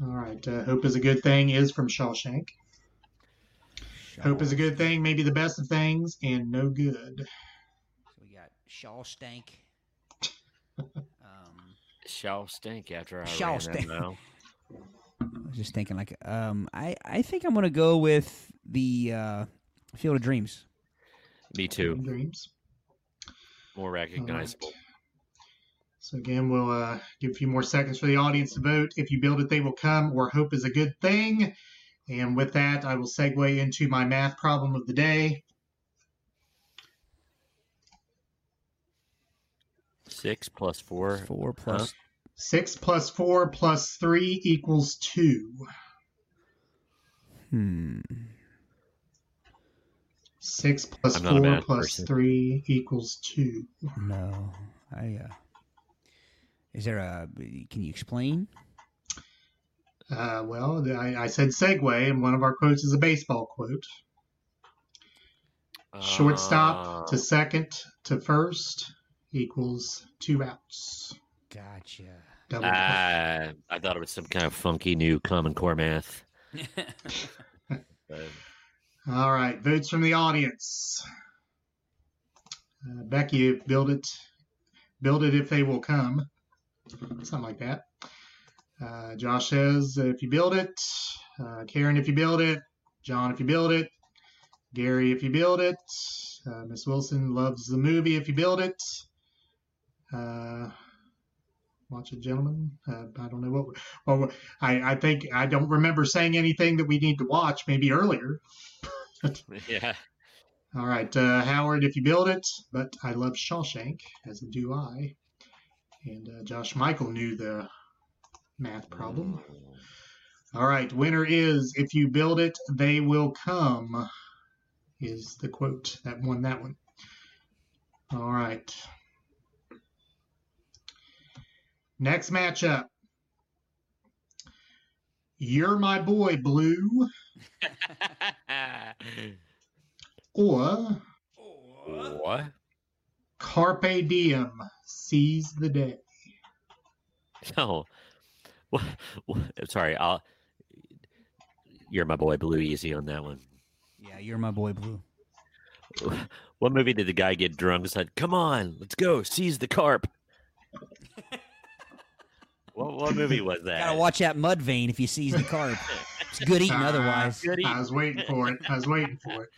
All right, uh, hope is a good thing is from Shawshank. Hope is a good thing, maybe the best of things, and no good. So we got Shawstank. um, Shawshank after I Shawshank. ran that mouth. I was just thinking, like, um, I I think I'm gonna go with the uh, Field of Dreams. Me too. Dreams. More recognizable. So again, we'll uh, give a few more seconds for the audience to vote. If you build it, they will come, or hope is a good thing. And with that, I will segue into my math problem of the day. Six plus four. Four plus. Six plus four plus three equals two. Hmm. Six plus I'm not a four plus person. three equals two. No. I. Uh, is there a? Can you explain? Uh, well, I, I said segue, and one of our quotes is a baseball quote. Shortstop to Uh, second to first equals two outs. Gotcha. Double Ah, I thought it was some kind of funky new Common Core math. All right, votes from the audience. Uh, Becky, build it, build it if they will come, something like that. Uh, Josh says, if you build it. Uh, Karen, if you build it. John, if you build it. Gary, if you build it. Uh, Miss Wilson loves the movie. If you build it. Uh, watch it, gentlemen. Uh, I don't know what. Well, I, I think I don't remember saying anything that we need to watch. Maybe earlier. yeah, All right, uh, Howard, if you build it, but I love Shawshank, as do I. And uh, Josh Michael knew the math problem. Mm-hmm. All right, winner is if you build it, they will come, is the quote that won that one. All right. Next matchup. You're my boy, Blue, or what? Carpe Diem, seize the day. No. What, what, sorry, I'll. You're my boy, Blue. Easy on that one. Yeah, you're my boy, Blue. What movie did the guy get drunk and said, "Come on, let's go, seize the carp"? what what movie was that? Gotta watch that mud vein if you seize the carp. It's good eating Ah, otherwise. Good I was waiting for it. I was waiting for it.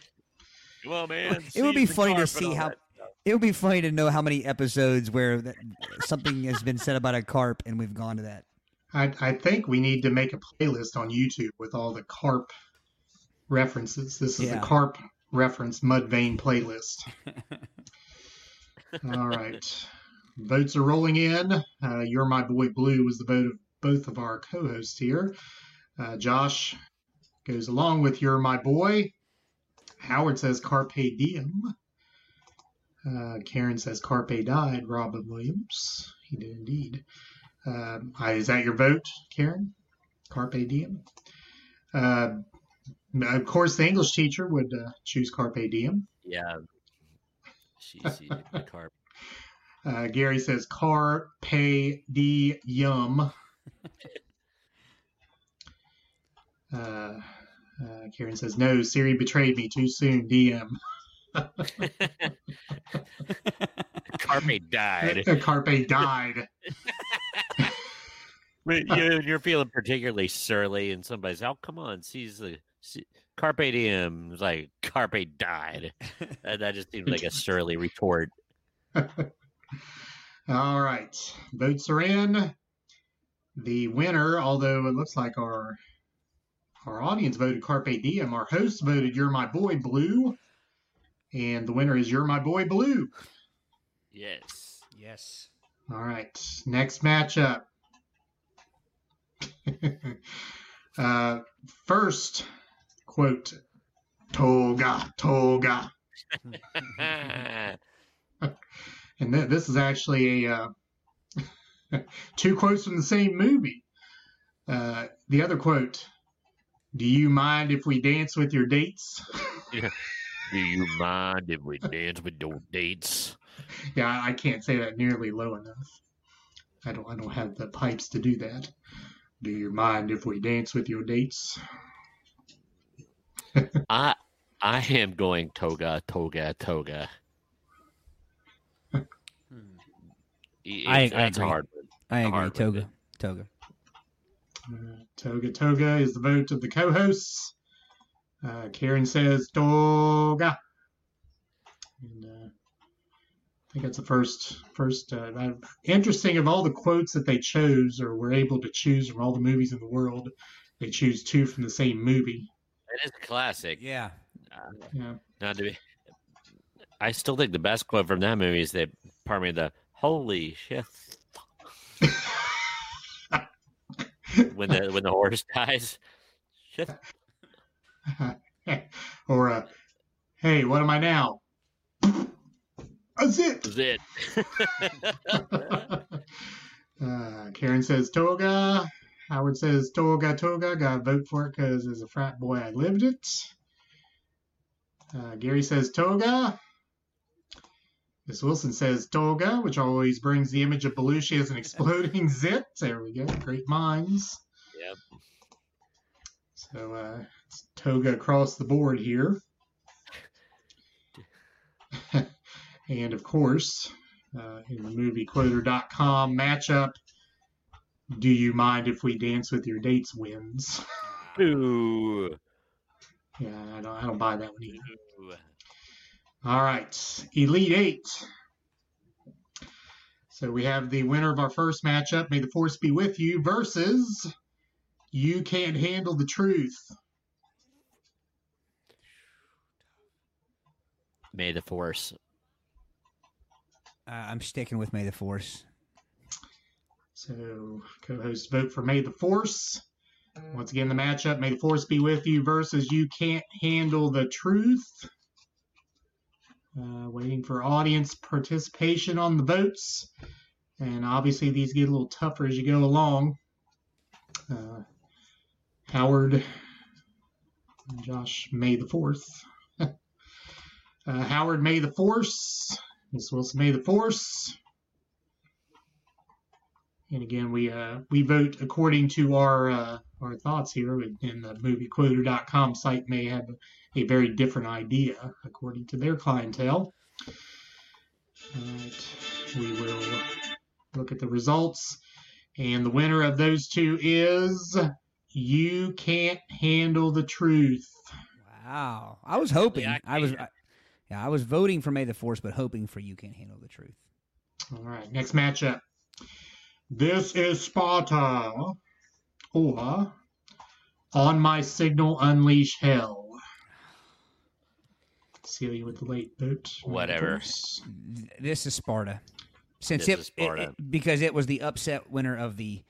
Come on, man. It would be funny to see how- that. It would be funny to know how many episodes where that, something has been said about a carp and we've gone to that. I, I think we need to make a playlist on YouTube with all the carp references. This is Yeah. the carp reference mud vein playlist. all right. Votes are rolling in. Uh, You're My Boy Blue was the vote of both of our co hosts here. Uh, Josh goes along with You're My Boy. Howard says Carpe Diem. Uh, Karen says Carpe died. Robin Williams. He did indeed. Um, I- is that your vote, Karen? Carpe Diem. Uh, of course, the English teacher would uh, choose Carpe Diem. Yeah. She seized the carp. Uh, Gary says Carpe Diem. Uh, uh, Karen says no. Siri betrayed me too soon. DM. Carpe died. Uh, Carpe died. But you, you're feeling particularly surly, and somebody's, "Oh, come on, seize the see, carpe diem." It's like carpe died. that, that just seems like a surly retort. All right, votes are in. The winner, although it looks like our our audience voted Carpe Diem, our host voted You're My Boy Blue, and the winner is You're My Boy Blue. Yes. Yes. All right, next matchup. uh, first quote: Toga, Toga. And th- this is actually a uh, two quotes from the same movie. Uh, the other quote: "Do you mind if we dance with your dates?" Do you mind if we dance with your dates? yeah, I I can't say that nearly low enough. I don't. I don't have the pipes to do that. Do you mind if we dance with your dates? I I am going toga, toga, toga. I- it's- I that's a agree. hard. I agree. Hard with Toga. Toga. Uh, toga Toga is the vote of the co-hosts. Uh, Karen says Toga. And uh, I think that's the first first uh, uh, interesting of all the quotes that they chose or were able to choose from all the movies in the world. They choose two from the same movie. It is a classic. Yeah. Yeah. Not to be. I still think the best quote from that movie is that pardon me the holy shit when the when the horse dies. Shit. or uh, hey, what am I now? That's it. Is it? uh, Karen says toga. Howard says toga toga. Gotta vote for it because as a frat boy I lived it. Uh, Gary says toga. Miss Wilson says toga, which always brings the image of Belushi as an exploding zit. There we go. Great minds. Yep. So uh, it's toga across the board here. And of course, uh, in the moviequoter.com matchup, do you mind if we dance with your dates wins? Ooh. Yeah, I don't, I don't buy that one either. Ooh. All right, Elite Eight. So we have the winner of our first matchup, May the Force Be With You, versus You Can't Handle the Truth. May the force. Uh, I'm sticking with May the Force. So, co hosts vote for May the Force. Once again, the matchup May the Force be with you versus You Can't Handle the Truth. Uh, waiting for audience participation on the votes. And obviously, these get a little tougher as you go along. Uh, Howard, Josh, May the 4th. uh, Howard, May the Force. This was May the Force. And again, we uh, we vote according to our uh, our thoughts here. And the moviequoter.com site may have a very different idea according to their clientele. All right, we will look at the results. And the winner of those two is You Can't Handle the Truth. Wow. I was hoping. Yeah, I, I was. I, yeah, I was voting for May the Force, but hoping for You Can't Handle the Truth. All right, next matchup. This is Sparta or On My Signal Unleash Hell. Celia with the late boot. Whatever. This is Sparta. Since This it, is it- it- because it was the upset winner of the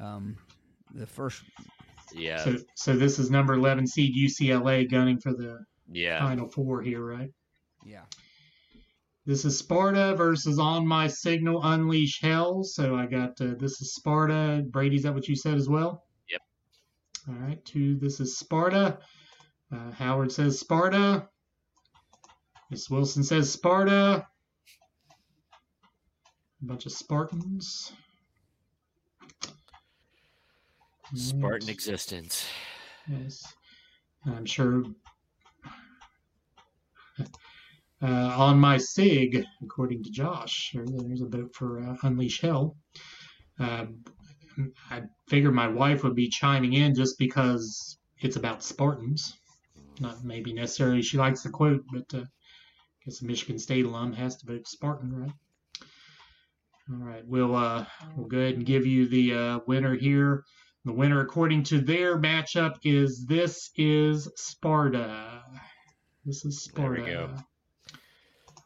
um the first Yeah. So, so this is number 11 seed UCLA gunning for the yeah. final four here, right? Yeah. This is Sparta versus On My Signal Unleash Hell. So I got uh, this is Sparta. Brady, is that what you said as well? Yep. All right, two. This is Sparta. Uh, Howard says Sparta. Miss Wilson says Sparta. A bunch of Spartans. Spartan Right. existence. Yes. I'm sure. Uh, on my SIG, according to Josh, there's a vote for uh, Unleash Hell. Uh, I figured my wife would be chiming in just because it's about Spartans. Not maybe necessarily she likes the quote, but uh, I guess a Michigan State alum has to vote Spartan, right? All right, we'll uh, we'll go ahead and give you the uh, winner here. The winner, according to their matchup, is this is Sparta. This is Sparta. There we go.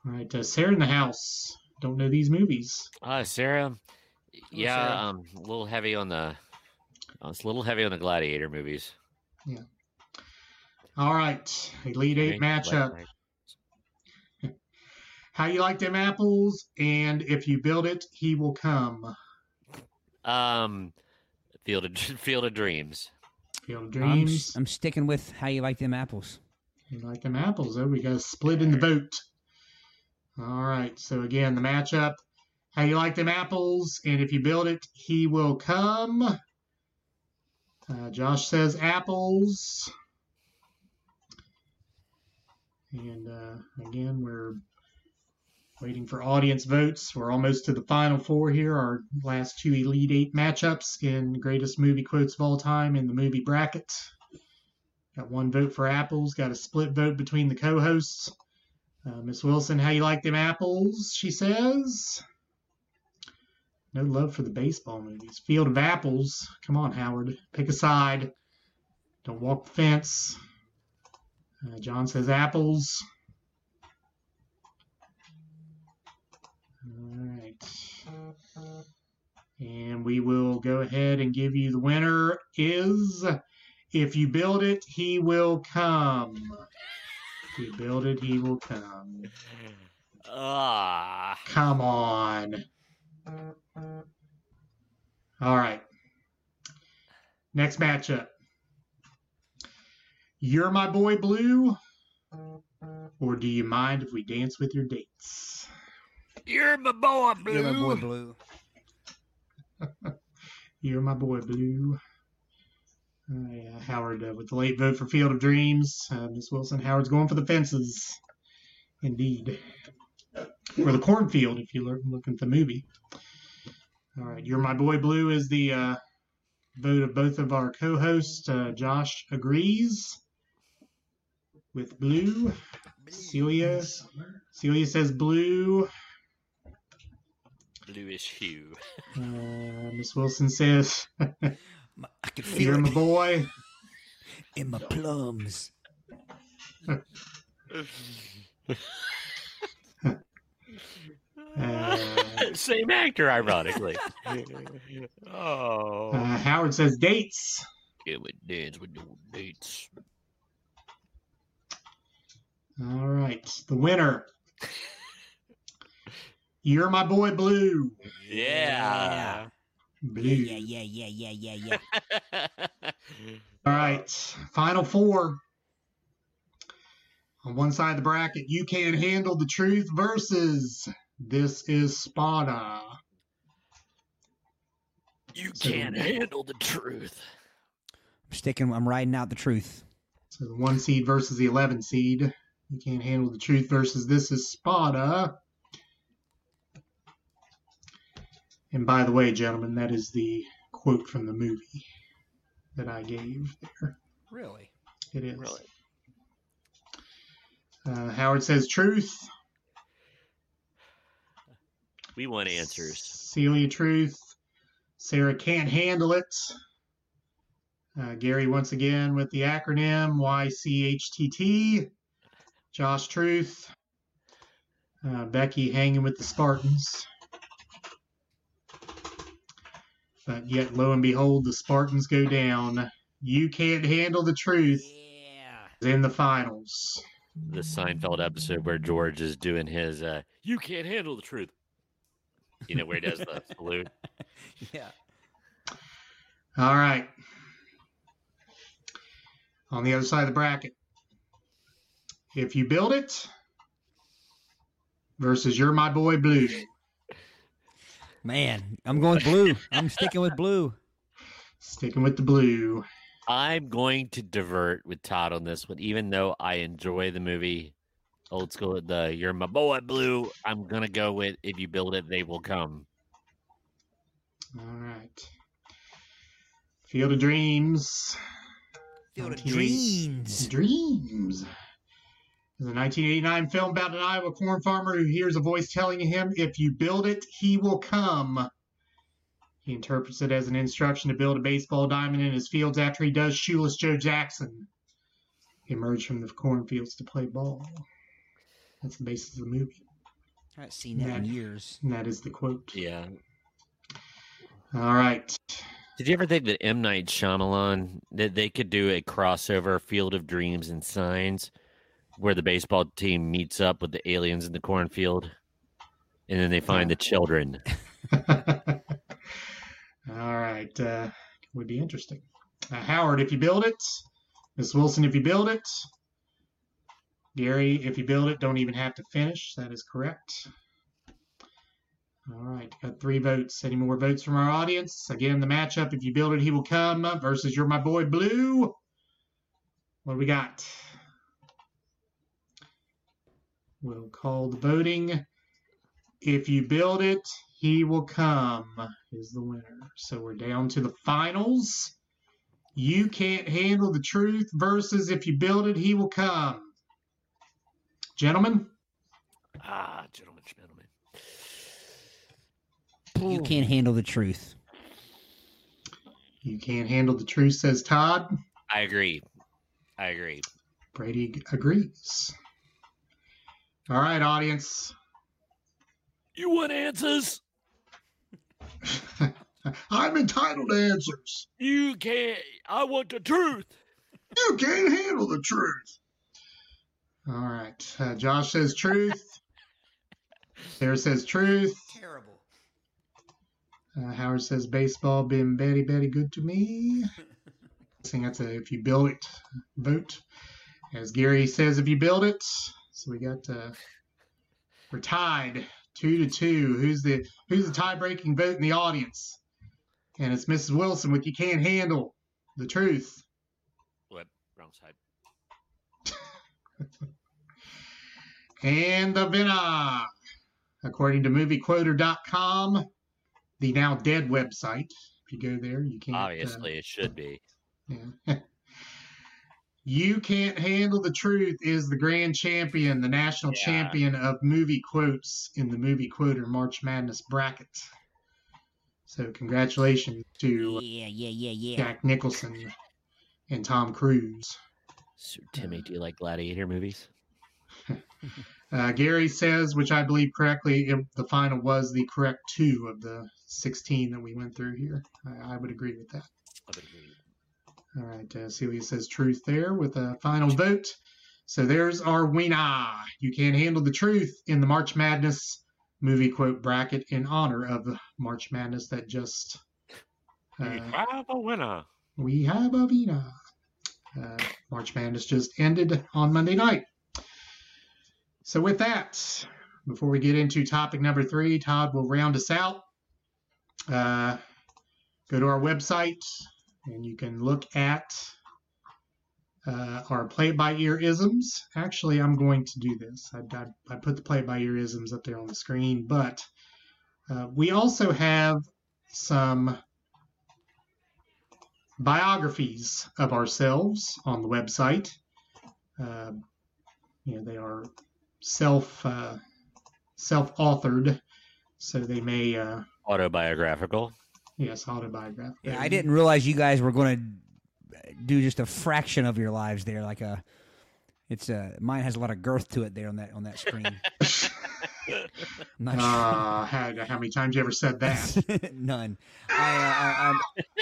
All right, uh, Sarah in the house. Don't know these movies. Uh, Sarah. Yeah, Sarah. um, a little heavy on the. uh, it's a little heavy on the gladiator movies. Yeah. All right, Elite Eight Okay, matchup. How you like them apples? And if you build it, he will come. Um, Field of Field of Dreams. Field of I'm, Dreams. s- I'm sticking with how you like them apples. You like them apples, though. We got a split in the vote. All right. So again, the matchup. How you like them apples? And if you build it, he will come. Uh, Josh says apples. And uh, again, we're waiting for audience votes. We're almost to the final four here. Our last two Elite Eight matchups in greatest movie quotes of all time in the movie bracket. Got one vote for apples. Got a split vote between the co-hosts. Uh, Miss Wilson, how you like them apples? She says. No love for the baseball movies. Field of Apples. Come on, Howard. Pick a side. Don't walk the fence. Uh, John says apples. All right. And we will go ahead and give you the winner is if you build it, he will come. If you build it, he will come. Ah. Come on. All right. Next matchup. You're my boy blue, or do you mind if we dance with your dates? You're my boy, Blue. You're my boy Blue. You're my boy blue. Yeah, Howard uh, with the late vote for Field of Dreams. Uh, Miss Wilson, Howard's going for the fences. Indeed. Or the cornfield, if you look, look at the movie. All right, You're My Boy Blue is the uh, vote of both of our co hosts. Uh, Josh agrees with blue. Celia, Celia says blue. Bluish hue. Uh, Miss Wilson says, My- I can feel You're my boy. in my plums. Uh, Same actor, ironically. oh. uh, Howard says dates. It would dance with no dates. All right, the winner. You're my boy Blue. Yeah. Blue. Yeah, yeah, yeah, yeah, yeah, yeah. All right, final four. On one side of the bracket, you can handle the truth versus this is Spada. you So- can't handle the truth. I'm sticking. I'm riding out the truth. So the one seed versus the 11 seed. You can't handle the truth versus this is Spada. And by the way, gentlemen, that is the quote from the movie that I gave there. Really? It is. Really? Uh, Howard says truth. We want answers. Celia truth. Sarah can't handle it. Uh, Gary once again with the acronym YCHTT. Josh truth. Uh, Becky hanging with the Spartans. But yet, lo and behold, the Spartans go down. You can't handle the truth Yeah. in the finals. The Seinfeld episode where George is doing his uh you can't handle the truth. You know where he does the salute. Yeah. All right. On the other side of the bracket, if you build it versus you're my boy blue. Man, I'm going blue. I'm sticking with blue. Sticking with the blue. I'm going to divert with Todd on this one, even though I enjoy the movie old school the You're My Boy Blue. I'm gonna go with if you build it, they will come. All right. Field of Dreams. Field of 1980 dreams. Dreams. It's a 1989 film about an Iowa corn farmer who hears a voice telling him, If you build it, he will come. He interprets it as an instruction to build a baseball diamond in his fields after he does shoeless Joe Jackson emerge from the cornfields to play ball. That's the basis of the movie. I haven't seen that in years. And that is the quote. Yeah. All right. Did you ever think that M Night Shyamalan that they could do a crossover Field of Dreams and Signs, where the baseball team meets up with the aliens in the cornfield, and then they find the children. All right. Uh, would be interesting. Uh, Howard, if you build it. Miss Wilson, if you build it. Gary, if you build it, don't even have to finish. That is correct. All right. Got three votes. Any more votes from our audience? Again, the matchup if you build it, he will come versus You're My Boy Blue. What do we got? We'll call the voting. If you build it, he will come is the winner. So we're down to the finals. You can't handle the truth versus if you build it, he will come. Gentlemen, Ah, gentlemen, gentlemen. You can't handle the truth. You can't handle the truth, says Todd. I agree. I agree. Brady agrees. All right, audience. You want answers? I'm entitled to answers. You can't. I want the truth. You can't handle the truth. All right. Uh, Josh says truth. Sarah says truth. Terrible. Uh, Howard says baseball been very, very good to me. I think that's a if you build it, vote. As Gary says, if you build it. So we got uh, we're tied two to two. Who's the who's the tie breaking vote in the audience? And it's Mrs. Wilson with you can't handle the truth. What? Wrong side. And the winner, according to moviequoter.com, the now dead website. If you go there, you can't. uh, Obviously, it should be. yeah. You can't handle the truth is the grand champion, the national Yeah. champion of movie quotes in the movie quoter March Madness bracket. So congratulations to Yeah, yeah, yeah, yeah. Jack Nicholson and Tom Cruise. Sir Timmy, do you like gladiator movies? Uh, Gary says, which I believe correctly, it, the final was the correct two of the 16 that we went through here. I, I would agree with that. I would agree. All right, uh, Celia says truth there with a final vote. So there's our winner. You can't handle the truth in the March Madness movie quote bracket in honor of March Madness that just We uh, have a winner. we have a winner. Uh, March Madness just ended on Monday night. So with that, before we get into topic number three, Todd will round us out. Uh, go to our website and you can look at uh, our play by ear isms. Actually, I'm going to do this. I, I, I put the play by ear isms up there on the screen, but uh, we also have some biographies of ourselves on the website. Uh, you know, they are self uh, self authored, so they may uh, Autobiographical. Yes autobiographical. Yeah, I didn't realize you guys were going to do just a fraction of your lives there. Like a, it's a mine has a lot of girth to it there on that on that screen. Not Uh, how, how many times you ever said that? None. I, uh, I,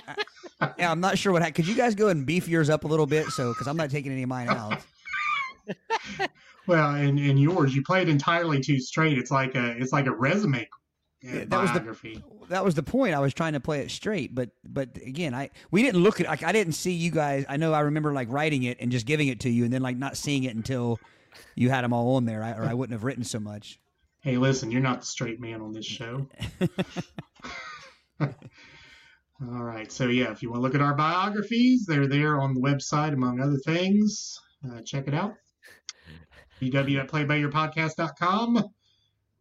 I'm, I, yeah, I'm not sure what. ha- Could you guys go and beef yours up a little bit? So, because I'm not taking any of mine out. well, in, in yours, you played entirely too straight. It's like a it's like a resume Yeah, that was the- That was the point. I was trying to play it straight, but but again, I we didn't look at like I didn't see you guys. I know I remember like writing it and just giving it to you, and then like not seeing it until you had them all on there, I, or I wouldn't have written so much. Hey, listen, you're not the straight man on this show. All right. So, yeah, if you want to look at our biographies, they're there on the website, among other things. Uh, check it out. www.playbyyourpodcast.com.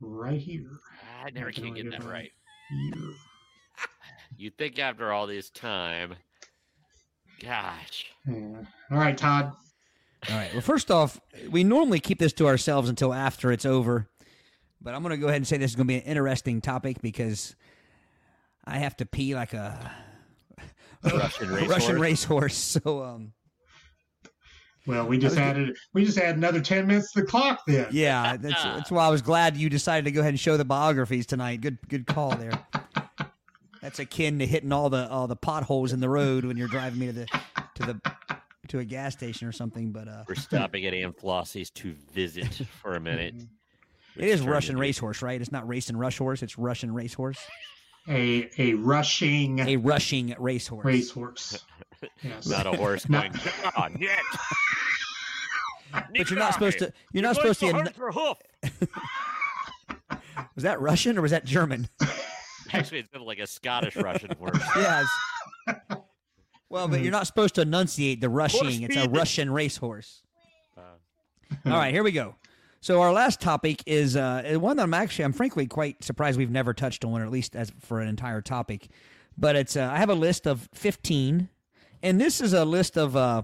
Right here. I never can can get that that. right. You think after all this time, gosh, Yeah. All right, Todd. All right. Well, first off, we normally keep this to ourselves until after it's over, but I'm going to go ahead and say this is going to be an interesting topic because I have to pee like a Russian racehorse. Russian racehorse. So, um, Well, we just added we just added another ten minutes to the clock then. yeah, that's that's why I was glad you decided to go ahead and show the biographies tonight. Good good call there. That's akin to hitting all the all the potholes in the road when you're driving me to the to the to a gas station or something. But uh, We're stopping at Aunt Flossie's to visit for a minute. it is Russian racehorse, right? It's not racing rush horse. It's Russian racehorse. A a rushing A rushing racehorse. racehorse. Yes. Not a horse going. "Ah, Nick. But you're not supposed to. You're not supposed to. Be a, hoof. was that Russian or was that German? Actually, it's kind of like a Scottish Russian horse. yes. Well, but you're not supposed to enunciate the rushing. It's a. Russian racehorse. Uh, All right, here we go. So our last topic is uh, one that I'm actually, I'm frankly quite surprised we've never touched on, or at least as for an entire topic. But it's, uh, I have a list of 15, and this is a list of, uh,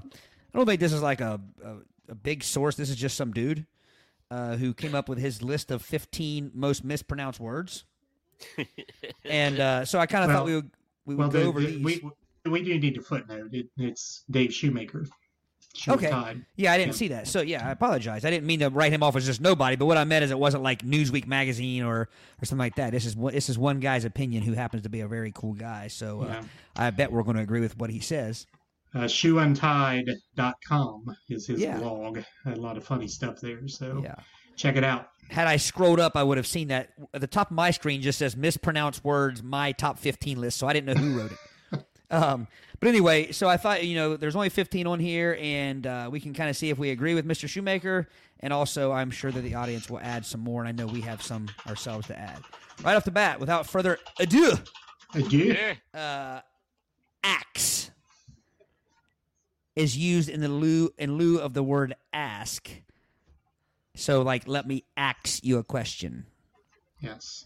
I don't think this is like a, a, a big source. This is just some dude. uh, who came up with his list of 15 most mispronounced words. and uh, so I kind of Well- thought we would we would Well, go the, over the- these. we we do need to footnote. It, it's Dave Shoemaker. Okay. Yeah, I didn't Yeah. see that. So yeah, I apologize. I didn't mean to write him off as just nobody, but what I meant is it wasn't like Newsweek magazine or or something like that. This is one- this is one guy's opinion who happens to be a very cool guy. So uh, Yeah. I bet we're going to agree with what he says. Uh, shoeuntied.com is his Yeah. blog. A lot of funny stuff there. So Yeah. check it out. Had I scrolled up, I would have seen that at the top of my screen just says mispronounced words, my top 15 list. So I didn't know who wrote it. Um, but anyway, so I thought, you know, there's only 15 on here, and uh, we can kind of see if we agree with Mr. Shoemaker. And also, I'm sure that the audience will add some more, and I know we have some ourselves to add. Right off the bat, without further ado, Adieu. Uh, axe is used in the lieu in lieu of the word ask. So, like, let me ask you a question. Yes.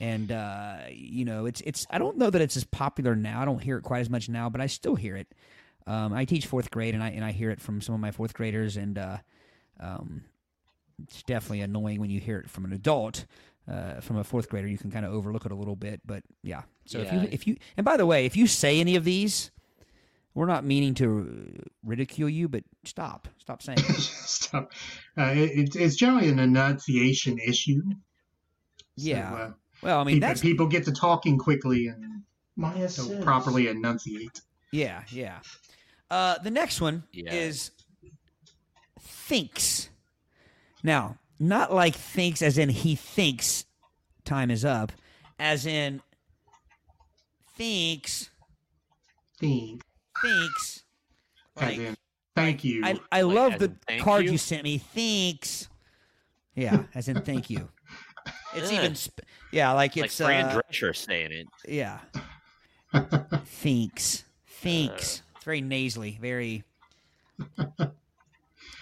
And uh, you know it's it's I don't know that it's as popular now. I don't hear it quite as much now, but I still hear it. Um, I teach fourth grade, and I and I hear it from some of my fourth graders, and uh, um, it's definitely annoying when you hear it from an adult. Uh, from a fourth grader, you can kind of overlook it a little bit, but yeah. So if you if you and by the way, if you say any of these, we're not meaning to ridicule you, but stop, stop saying it. Stop. Uh, it, it's- it's generally an enunciation issue. So, Yeah. Well, I mean people, that's people get to talking quickly and don't properly enunciate. Yeah, yeah. Uh, the next one Yeah. is thinks. Now, not like thinks as in he thinks time is up, as in thinks, Think. thinks. As Like, in, thank you. I, I Like, love the card you? you? sent me. Thinks. Yeah, as in thank you. It's Yeah. even, sp- yeah, like like it's, Fran uh, Drescher saying it. yeah. Thinks. Thinks. It's very nasally, very.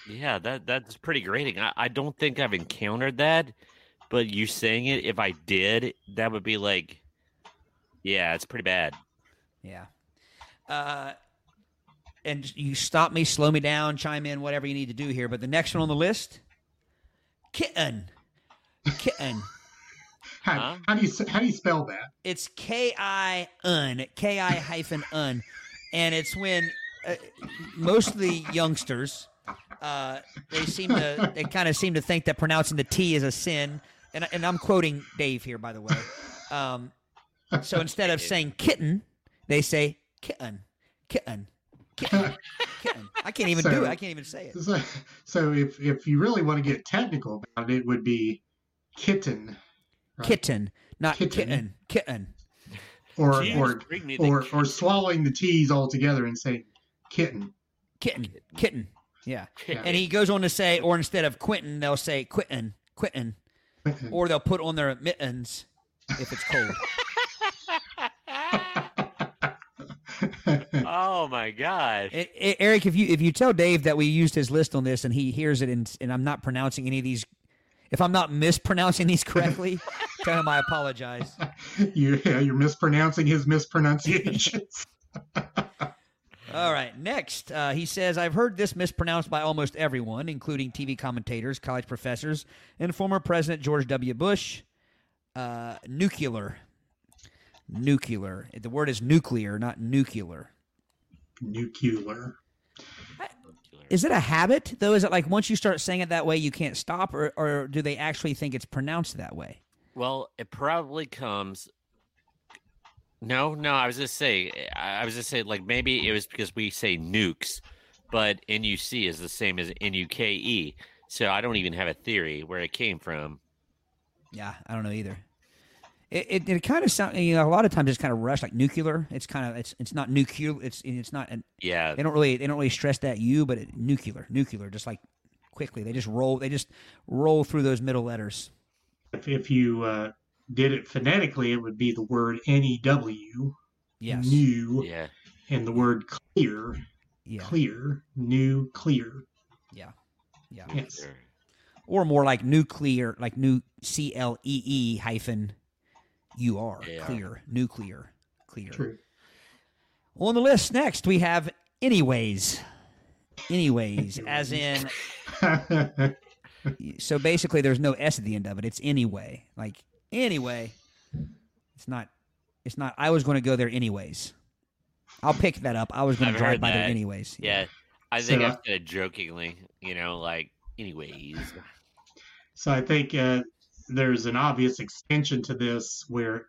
Yeah, that that's pretty grating. I, I don't think I've encountered that, but you saying it, if I did, that would be like, yeah, it's pretty bad. Yeah. Uh, and you stop me, slow me down, chime in, whatever you need to do here. But the next one on the list, kitten. Kitten. how, Huh? how do you how do you spell that? It's K I un, K I hyphen un, and it's when uh, most of the youngsters, uh, they seem to, they kind of seem to think that pronouncing the T is a sin. And, and I'm quoting Dave here, by the way. Um, so instead of saying kitten, they say kitten, kitten, kitten, kitten. I can't even do it. I can't even say it. So, so if if you really want to get technical about it, it would be kitten, right? Kitten, not Kitten. kitten, kitten. or Jeez, or bring me or kitten. or swallowing the T's altogether and saying kitten. Kitten, kitten. Yeah. Yeah. And he goes on to say, or instead of Quentin, they'll say Quentin, Quentin, or they'll put on their mittens if it's cold. Oh my gosh! E- E- Eric, if you if you tell Dave that we used his list on this and he hears it and, and I'm not pronouncing any of these, if I'm not mispronouncing these correctly, tell him I apologize. you yeah, you're mispronouncing his mispronunciations. All right, next, uh, he says, I've heard this mispronounced by almost everyone, including TV commentators, college professors, and former President George W. Bush. Uh, nuclear. Nuclear. The word is nuclear, not nuclear. Nuclear. Is it a habit, though? Is it like once you start saying it that way, you can't stop, or, or do they actually think it's pronounced that way? Well, it probably comes. No, no, I was just say, I I was just saying, like maybe it was because we say nukes, but NUC is the same as NUKE. So I don't even have a theory where it came from. Yeah, I don't know either. It it, it kind of sounds. You know, a lot of times it's kind of rushed, like nuclear. It's kind of it's it's not nuclear. It's it's not. An, Yeah, they don't really they don't really stress that U, but it, nuclear, nuclear, just like quickly. They just roll. They just roll through those middle letters. If if you uh, did it phonetically, it would be the word N-E-W, Yes. new, yeah. and the word clear, Yeah. clear, new, clear. Yeah. Yeah. Yes. Sure. Or more like nuclear, like new C L E E hyphen U R. Yeah. Clear. Nuclear. Clear. True. On the list next we have anyways. Anyways, as in so basically, there's no s at the end of it. It's anyway. Like anyway, it's not. It's not. I was going to go there anyways. I'll pick that up. I was going to drive heard by there that. anyways. Yeah, I think So, I said it jokingly. You know, like anyways. So I think uh, there's an obvious extension to this where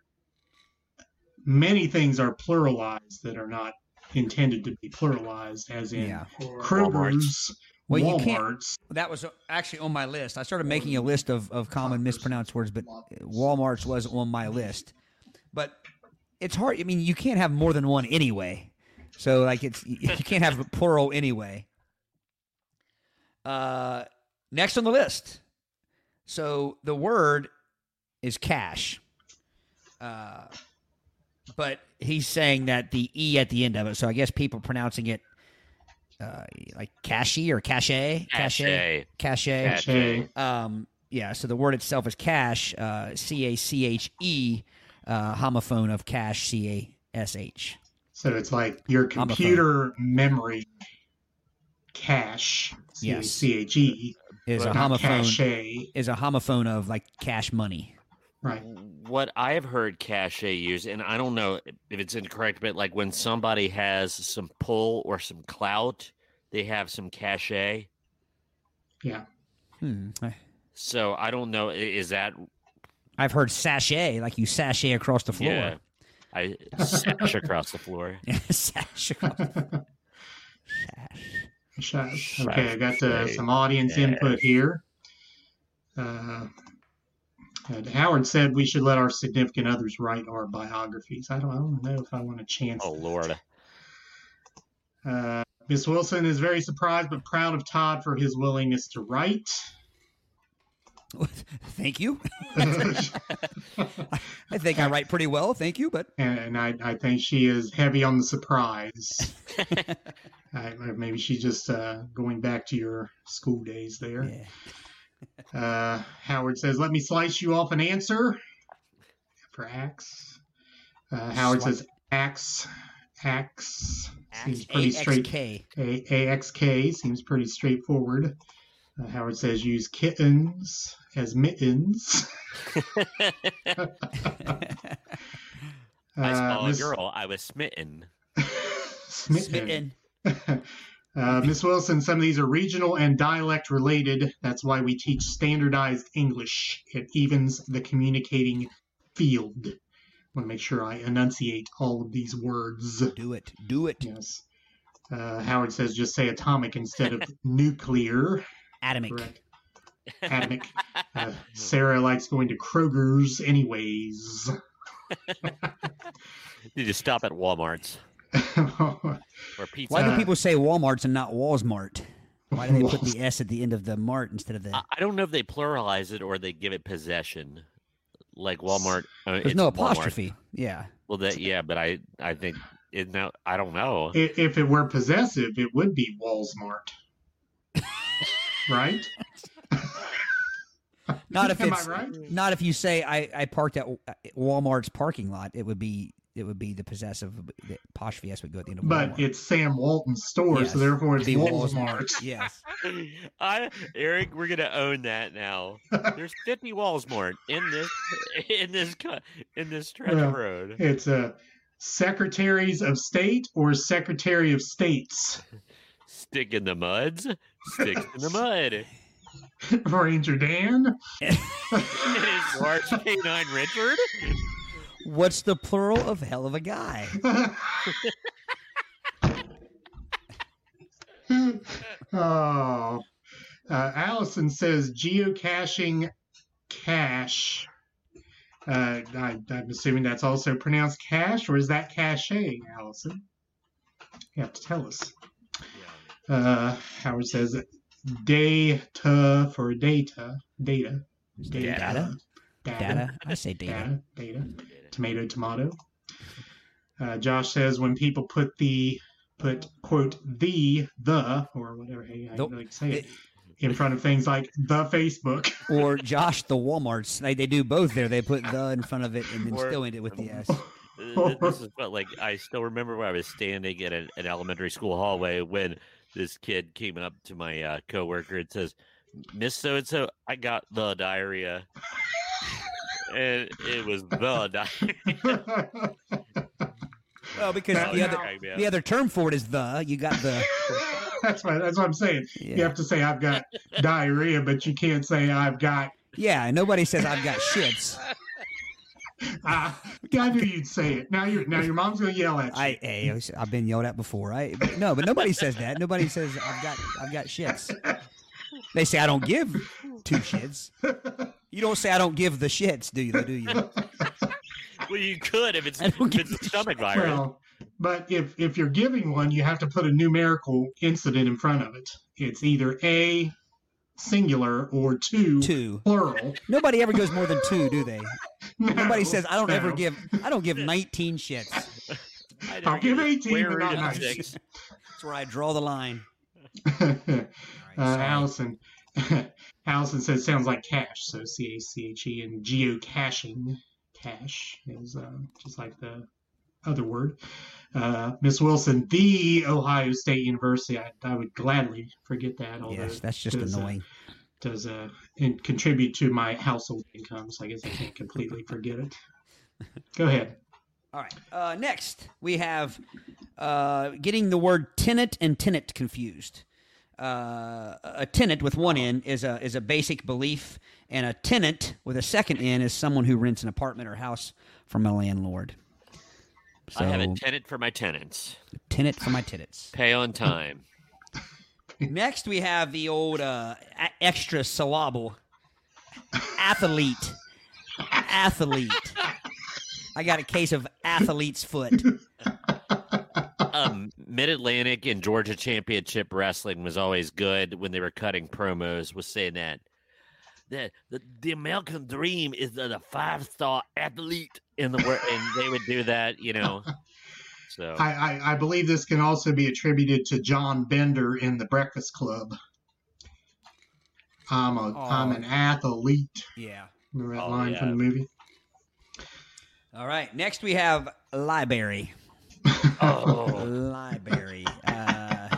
many things are pluralized that are not intended to be pluralized, as in Yeah. Kroger's, Well, you can't- That was actually on my list. I started making a list of, of common mispronounced words, but Walmart's was on my list. But it's hard. I mean, you can't have more than one anyway. So like it's you can't have a plural anyway. Uh, next on the list. So the word is cash. Uh, but he's saying that the e at the end of it. So I guess people pronouncing it uh, like cashy or cachet, Cachet. cachet. Cachet. Um, yeah. So the word itself is cash. Uh, C a c h e. Uh, homophone of cash. C a s h. So it's like your Homophone. computer memory cache, Yes. C H E, Is a homophone. cache. Is a homophone of like cash money. Right. What I have heard cachet use, and I don't know if it's incorrect, but like when somebody has some pull or some clout, they have some cachet. Yeah. Hmm. So I don't know. Is that I've heard sachet, like you sachet across the floor. yeah? I sash across the floor. Sash across. The floor. Sash. Okay, I got uh, some audience input here. Uh, Howard said we should let our significant others write our biographies. I don't, I don't know if I want a chance. Oh Lord. Uh, Miss Wilson is very surprised but proud of Todd for his willingness to write. Thank you. I think I write pretty well. Thank you, but and I, I think she is heavy on the surprise. uh, maybe she's just uh, going back to your school days there. yeah. Uh, Howard says, "Let me slice you off an answer for axe." Uh, Howard says, "Axe, axe seems pretty straight. AXK. A- AXK seems pretty straightforward." Uh, Howard says, "Use kittens as mittens." I Uh, saw Miss- a girl. I was smitten. Smitten. Smitten. Uh, Miss Wilson, some of these are regional and dialect related. That's why we teach standardized English. It evens the communicating field. I want to make sure I enunciate all of these words. Do it. Do it. Yes. Uh, Howard says just say atomic instead of nuclear. Atomic. Correct. Atomic. Uh, Sarah likes going to Kroger's anyways. Did you stop at Walmart's or Pizza? Why do people say Walmart's and not Walsmart? Why do they put the S at the end of the mart instead of the? I I don't know if they pluralize it or they give it possession, like Walmart. Uh, There's it's no Walmart. apostrophe. Yeah. Well, that yeah, but I I think it now I don't know. If it were possessive, it would be Walsmart. Right? Not if Am it's I right? not if you say I, I parked at Walmart's parking lot. It would be it would be the possessive. The apostrophe S would go at the end of But Walmart. it's Sam Walton's store, Yes. so therefore it's It'd be Walmart. Yes. I Eric, we're gonna own that now. There's 50 Walmart in this in this in this stretch Yeah. of road. It's uh, Secretaries of State or Secretary of States. Stick in the muds, sticks in the mud. Ranger Dan. It is large canine Richard. What's the plural of hell of a guy? oh. Uh, Allison says geocaching cache. Uh, I, I'm assuming that's also pronounced cache, or is that cache, Allison? You have to tell us. Uh, Howard says data for data. Data. Data? Data. I say data. Data. Data. Tomato, tomato. Uh, Josh says when people put the put quote the the or whatever hey I Nope. like to say it in front of things like the Facebook. Or Josh the Walmarts. They, they do both there. They put the in front of it and then Or- still end it with the S. Uh, This is what like I still remember when I was standing in an, an elementary school hallway when this kid came up to my uh, coworker and says, Miss So and So, I got the diarrhea. and it was the diarrhea. Well, because Now- the other Crack the other term for it is the. You got the. that's what that's what I'm saying. You have to say I've got diarrhea, but you can't say I've got. yeah. Nobody says I've got shits. Uh, I knew you'd say it. Now your now your mom's gonna yell at you. I hey, I was- I've been yelled at before. I but no, but nobody says that. Nobody says I've got I've got shits. They say I don't give two shits. You don't say I don't give the shits, do you? Do you? well, you could if it's, don't if it's a stomach virus. well, but if if you're giving one, you have to put a numerical incident in front of it. It's either a singular or two, Two. plural. Nobody ever goes more than two, do they? Nobody says I don't ever give. I don't give 19 shits. I I'll give 18, square but not of 19. six. That's where I draw the line. uh. Allison. Allison says sounds like cash, so C A C H E, and geocaching. Cache is uh, just like the other word. Uh, Miss Wilson, the Ohio State University. I, I would gladly forget that. Although Yes, that's just does, uh, annoying. does uh, and contribute to my household income, so I guess I can't completely forget it. Go ahead. All right. Uh, next, we have uh, getting the word tenant and tenant confused. Uh, a tenant with one N is a is a basic belief, and a tenant with a second N is someone who rents an apartment or house from a landlord. So, I have a tenant for my tenants. tenant for my tenants. Pay on time. Next, we have the old uh, a- extra syllable athlete. Athlete. I got a case of athlete's foot. um, Mid Atlantic and Georgia Championship Wrestling was always good when they were cutting promos. Was saying that the the, the American Dream is the, the five star athlete in the world, and they would do that, you know. So I, I, I believe this can also be attributed to John Bender in the Breakfast Club. I'm a am Oh. an athlete. Yeah. Remember that Oh, line from the movie? All right. Next, we have library. oh, Library. Uh,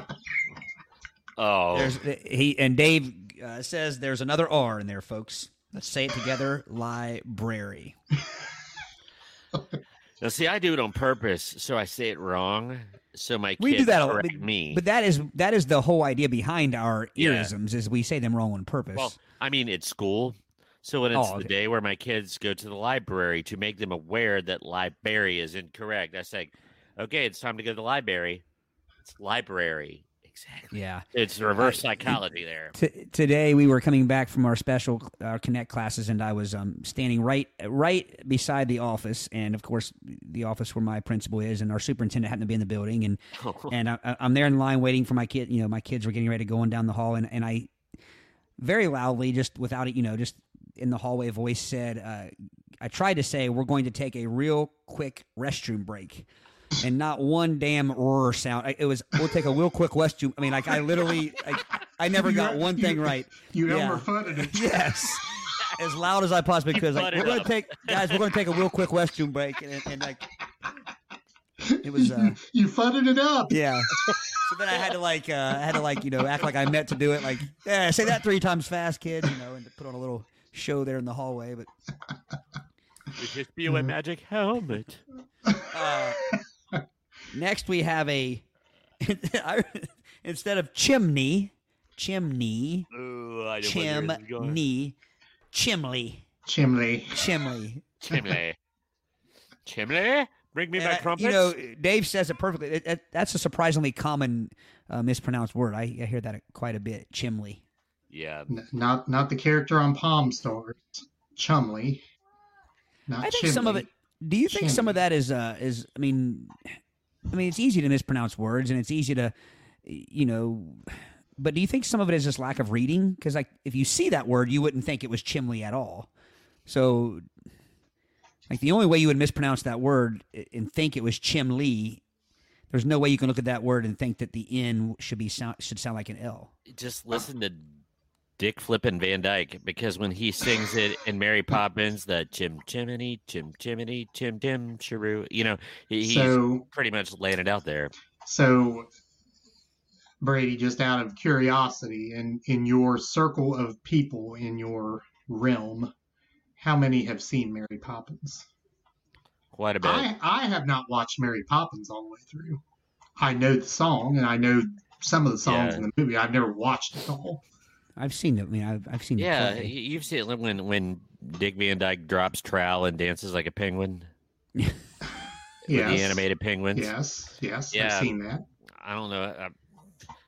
oh, there's he and Dave uh, says there's another R in there, folks. Let's say it together. Library. now see, I do it on purpose, so I say it wrong, so my kids We do that a correct but, me. but that is that is the whole idea behind our Yeah. earisms is we say them wrong on purpose. Well, I mean, it's school. So when it's Oh, the day where my kids go to the library to make them aware that library is incorrect, I say, okay, it's time to go to the library. It's library. Exactly. yeah. It's reverse psychology there. T- today we were coming back from our special our connect classes and i was um, standing right right beside the office and of course the office where my principal is and our superintendent happened to be in the building and and I, I- i'm there in line waiting for my kid you know my kids were getting ready to go on down the hall and, and i very loudly just without it you know just in the hallway voice said uh, i tried to say we're going to take a real quick restroom break and not one damn roar sound. I- It was we'll take a real quick restroom. I mean, like I literally, I, I never You- got one you- thing right. You Yeah. Elmer Fudded it. Yes. As loud as I possibly could. Like, we're gonna up. take guys, we're gonna take a real quick restroom break and, and like it was uh you fudded it up. yeah. So then I had to like uh I had to like, you know, act like I meant to do it, like, yeah, say that three times fast, kid, you know, and to put on a little show there in the hallway. But With his BOA magic helmet. uh next we have a I, instead of chimney, chimney, Ooh, I know where this is going. chimney, chimley, Chimney. chimley. Chimney. Chimney? Bring me And my I- crumpets. you know, Dave says it perfectly. It, it- that's a surprisingly common uh, mispronounced word. I, I hear that quite a bit. Chimley. yeah. N- Not not the character on Palm Stars. Chumley. Not I think some of it. Do you think some of that is uh is? I mean, I mean, it's easy to mispronounce words, and it's easy to, you know. But do you think some of it is just lack of reading? Because like, if you see that word, you wouldn't think it was chimley at all. So, like, the only way you would mispronounce that word and think it was chimley, there's no way you can look at that word and think that the n should be sound should sound like an l. Just listen to Dick Flippin' Van Dyke because when he sings it in Mary Poppins, the chim chimney, chim chimney, chim tim chiroo, you know, he, he's So pretty much laying it out there. so Brady, just out of curiosity, and in your circle of people in your realm, how many have seen Mary Poppins? Quite a bit. I, I have not watched Mary Poppins all the way through. I know the song and I know some of the songs Yeah. in the movie. I've never watched it all. I've seen it. I mean, I've, I've seen. the yeah, play. you've seen it when when Dick Van Dyke drops trowel and dances like a penguin. yeah, the animated penguins. Yes, yes, Yeah. I've seen that. I don't know. I,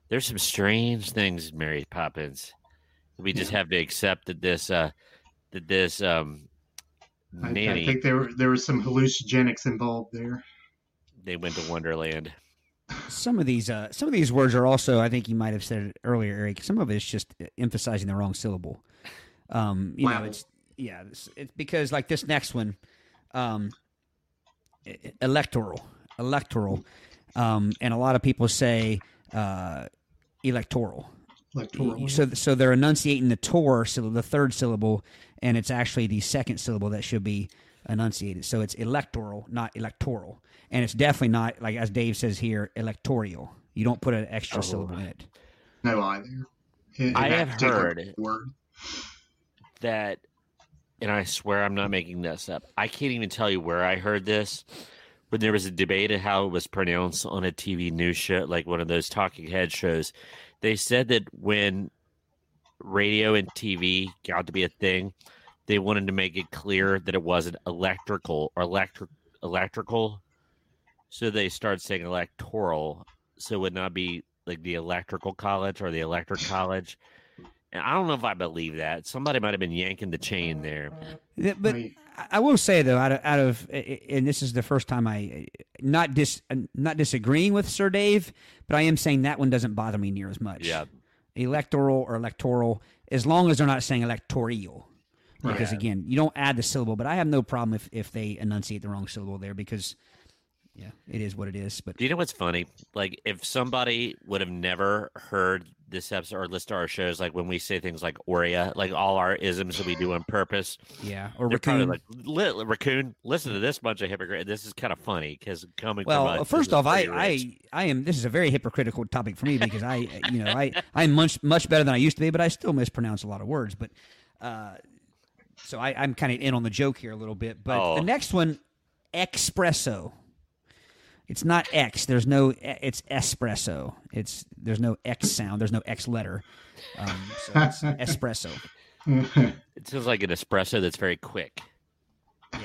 there's some strange things, in Mary Poppins. We just have to accept that this uh that this um I, I think there were there was some hallucinogenics involved there. they went to Wonderland. Some of these uh, some of these words are also. I think you might have said it earlier, Eric. Some of it's just emphasizing the wrong syllable. Um, you know, it's yeah, it's, it's because like this next one, um, electoral, electoral, um, and a lot of people say uh, electoral. Electoral. So, so they're enunciating the tor syllable, the third syllable, and it's actually the second syllable that should be enunciated. So it's electoral, not electoral, and it's definitely not like as Dave says here, electoral. You don't put an extra Oh. syllable in it. no either. In- in I have particular heard- word. that and I swear I'm not making this up. I can't even tell you where I heard this. When there was a debate of how it was pronounced on a TV news show, like one of those talking head shows, they said that when radio and TV got to be a thing, they wanted to make it clear that it wasn't electrical or electric electrical. So they started saying electoral, so it would not be like the electrical college or the electric college. And I don't know if I believe that. Somebody might have been yanking the chain there. But I- I will say though, out of, out of, and this is the first time I, not dis, not disagreeing with Sir Dave, but I am saying that one doesn't bother me near as much. Yeah. electoral or electoral, as long as they're not saying Because again, you don't add the syllable, but I have no problem if, if they enunciate the wrong syllable there because, yeah, it is what it is. But Do you know what's funny? Like, if somebody would have never heard this episode or to our shows, like when we say things like Aurea, like all our isms that we do on purpose, yeah, or raccoon. like, "Li- raccoon, listen to this bunch of hypocrites. This is kind of funny because coming from well, us, first off, I. I, I am. This is a very hypocritical topic for me because I, you know, I, I'm much, much better than I used to be, but I still mispronounce a lot of words. But, uh, so I, I'm kind of in on the joke here a little bit. But Oh. the next one, espresso. It's not X. There's no. It's espresso. It's there's no X sound. There's no X letter. Um, so it's espresso. it sounds like an espresso that's very quick. Yeah.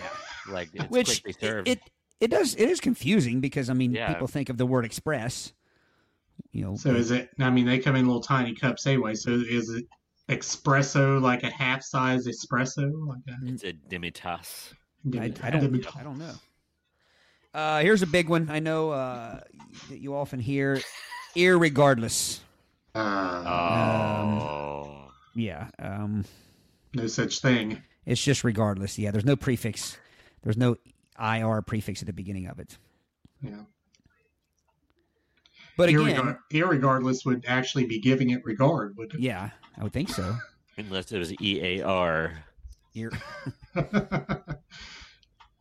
Like it's Which quickly it, it it does it is confusing because I mean Yeah. people think of the word express. You know. So is it? I mean, they come in little tiny cups anyway. So is it espresso like a half size espresso? Like a, it's a demitasse. I, I don't. I don't know. Uh, here's a big one. I know uh, that you often hear, irregardless. Uh, Oh, Yeah. Um, no such thing. it's just regardless. Yeah. There's no prefix. There's no ir prefix at the beginning of it. Yeah. But again, Irregar- irregardless would actually be giving it regard, would yeah, I would think so. unless it was E A R. Ir- it?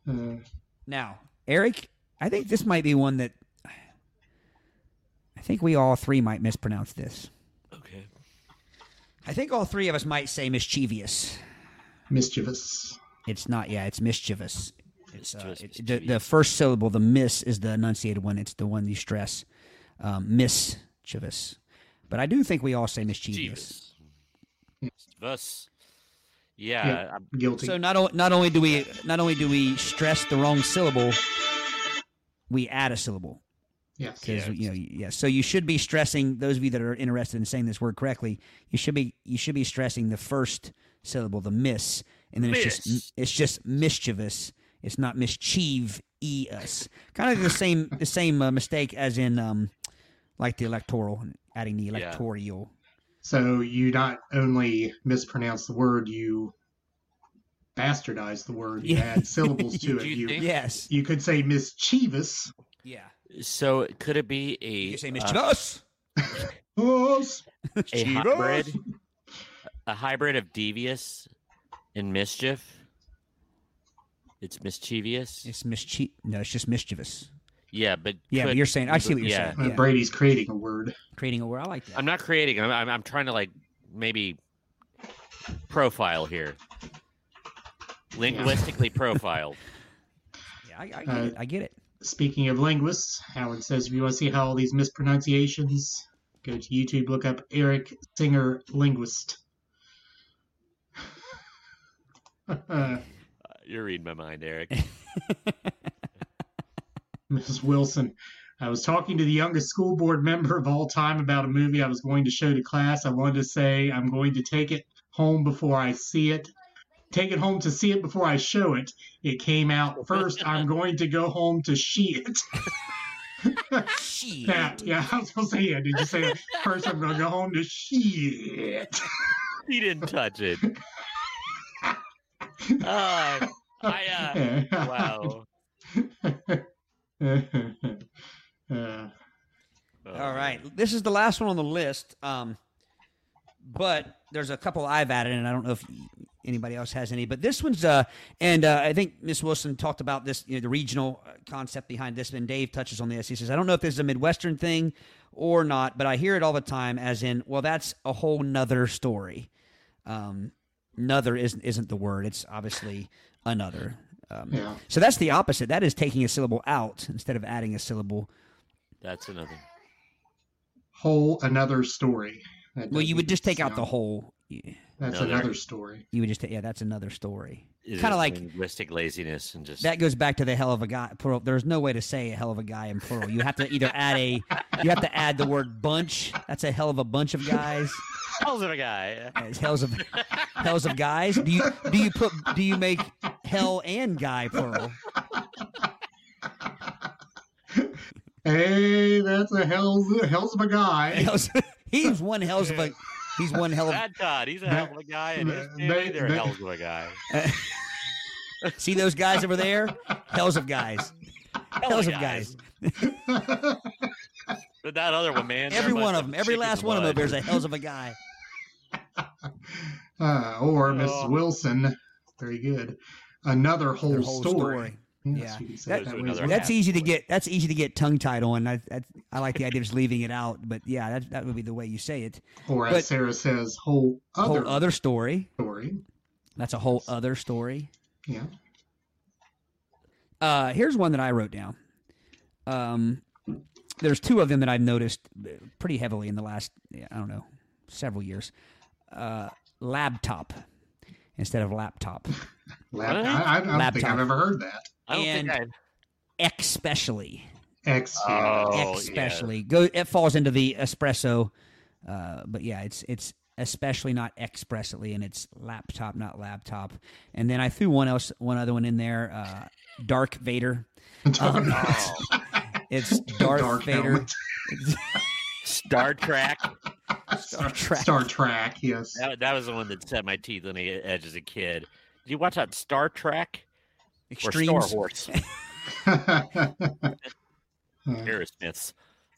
uh, now, Eric, I think this might be one that I think we all three might mispronounce this. Okay. I think all three of us might say mischievous. mischievous. It's not. Yeah, it's mischievous. It's uh, it- the, the first syllable, the miss, is the enunciated one. It's the one you stress. Um, mischievous. But I do think we all say mischievous. Jeeves. Thus, yeah, Yeah. I'm- Guilty. So not o- not only do we not only do we stress the wrong syllable, we add a syllable yes. because Yeah. you know yeah. So you should be stressing those of you that are interested in saying this word correctly. You should be you should be stressing the first syllable, the miss, and then it's just it's just mischievous. It's not mischieve e us. Kind of the same the same uh, mistake as in um like the electoral, adding the electoral. So you not only mispronounce the word, you bastardize the word. You Yeah. add syllables to Do it. you You Yes. you could say mischievous. Yeah. so could it be a You say uh, mischievous. Yes. a hybrid, a hybrid of devious and mischief? It's mischievous. It's mischie. No, it's just mischievous. Yeah, but Yeah, but you're saying I see what you're yeah. saying. Yeah. Brady's creating a word. Creating a word. I like that. I'm not creating. I'm, I'm I'm trying to like maybe profile here. Linguistically profiled. yeah, I, I get Uh, it. I get it. Speaking of linguists, Howard says if you want to see how all these mispronunciations, go to YouTube, look up Erik Singer linguist. Uh, you're reading my mind, Eric. Mrs. Wilson, I was talking to the youngest school board member of all time about a movie I was going to show to class. I wanted to say I'm going to take it home before I see it. Take it home to see it before I show it. It came out first. I'm going to go home to she it. Shit. Yeah, yeah, I was going to say it. Did you say it? First, I'm going to go home to she it. he didn't touch it. Uh, I uh, wow. All right, this is the last one on the list. Um, but there's a couple I've added, and I don't know if anybody else has any. But this one's uh, and uh, I think Miss Wilson talked about this, you know, the regional uh, concept behind this, and Dave touches on this. He says, I don't know if this is a Midwestern thing or not, but I hear it all the time, as in, well, that's a whole nother story. Um, nother isn't isn't the word; it's obviously another. Um, yeah. So that's the opposite. That is taking a syllable out instead of adding a syllable. That's another. Whole another story. Well, you would just take out the whole. Yeah. That's Another. another story. You would just yeah, that's another story. Kinda like- linguistic laziness and just That goes back to the hell of a guy plural. There's no way to say a hell of a guy in plural. You have to either add a you have to add the word bunch. That's a hell of a bunch of guys. hells of a guy. As hells of hells of guys. Do you do you put do you make hell and guy plural? Hey, that's a hell's hell's of a guy. Hells, he's one hells of a he's one hell of Bad Todd, he's a hell of a guy, and his They- family, they're they- hells of a guy. see those guys over there? Hells of guys. Hells of guys. But that other one, man. Every one of them. Every chicken last one of them blood. over there is a hells of a guy. Uh, or Miss Oh. Wilson. Very good. Another whole, whole story. story. Yes, Yeah. you That- that Goes to way as another well. That's easy to get. That's easy to get tongue tied on. I, I I like the idea of just leaving it out, but yeah, that that would be the way you say it. Or as but- Sarah says, whole other, whole other story. story. That's a whole other story. Yeah. Uh, here's one that I wrote down. Um, there's two of them that I've noticed pretty heavily in the last, I don't know, several years. Uh, laptop instead of laptop. Lap- What? I, I don't think I've ever heard that. I don't and- think Especially, X. I. yeah. Oh, especially go. It falls into the espresso, uh, but yeah, it's it's especially not expressly, and it's laptop, not laptop. And then I threw one else, one other one in there. Uh, Dark Vader. Um, Oh, It's Darth Dark Vader. Star Trek. Star, Trek. Star Trek. Yes. That, that was the one that set my teeth on the edge as a kid. Did you watch that Star Trek or Star Extremes. Wars? Aerosmiths.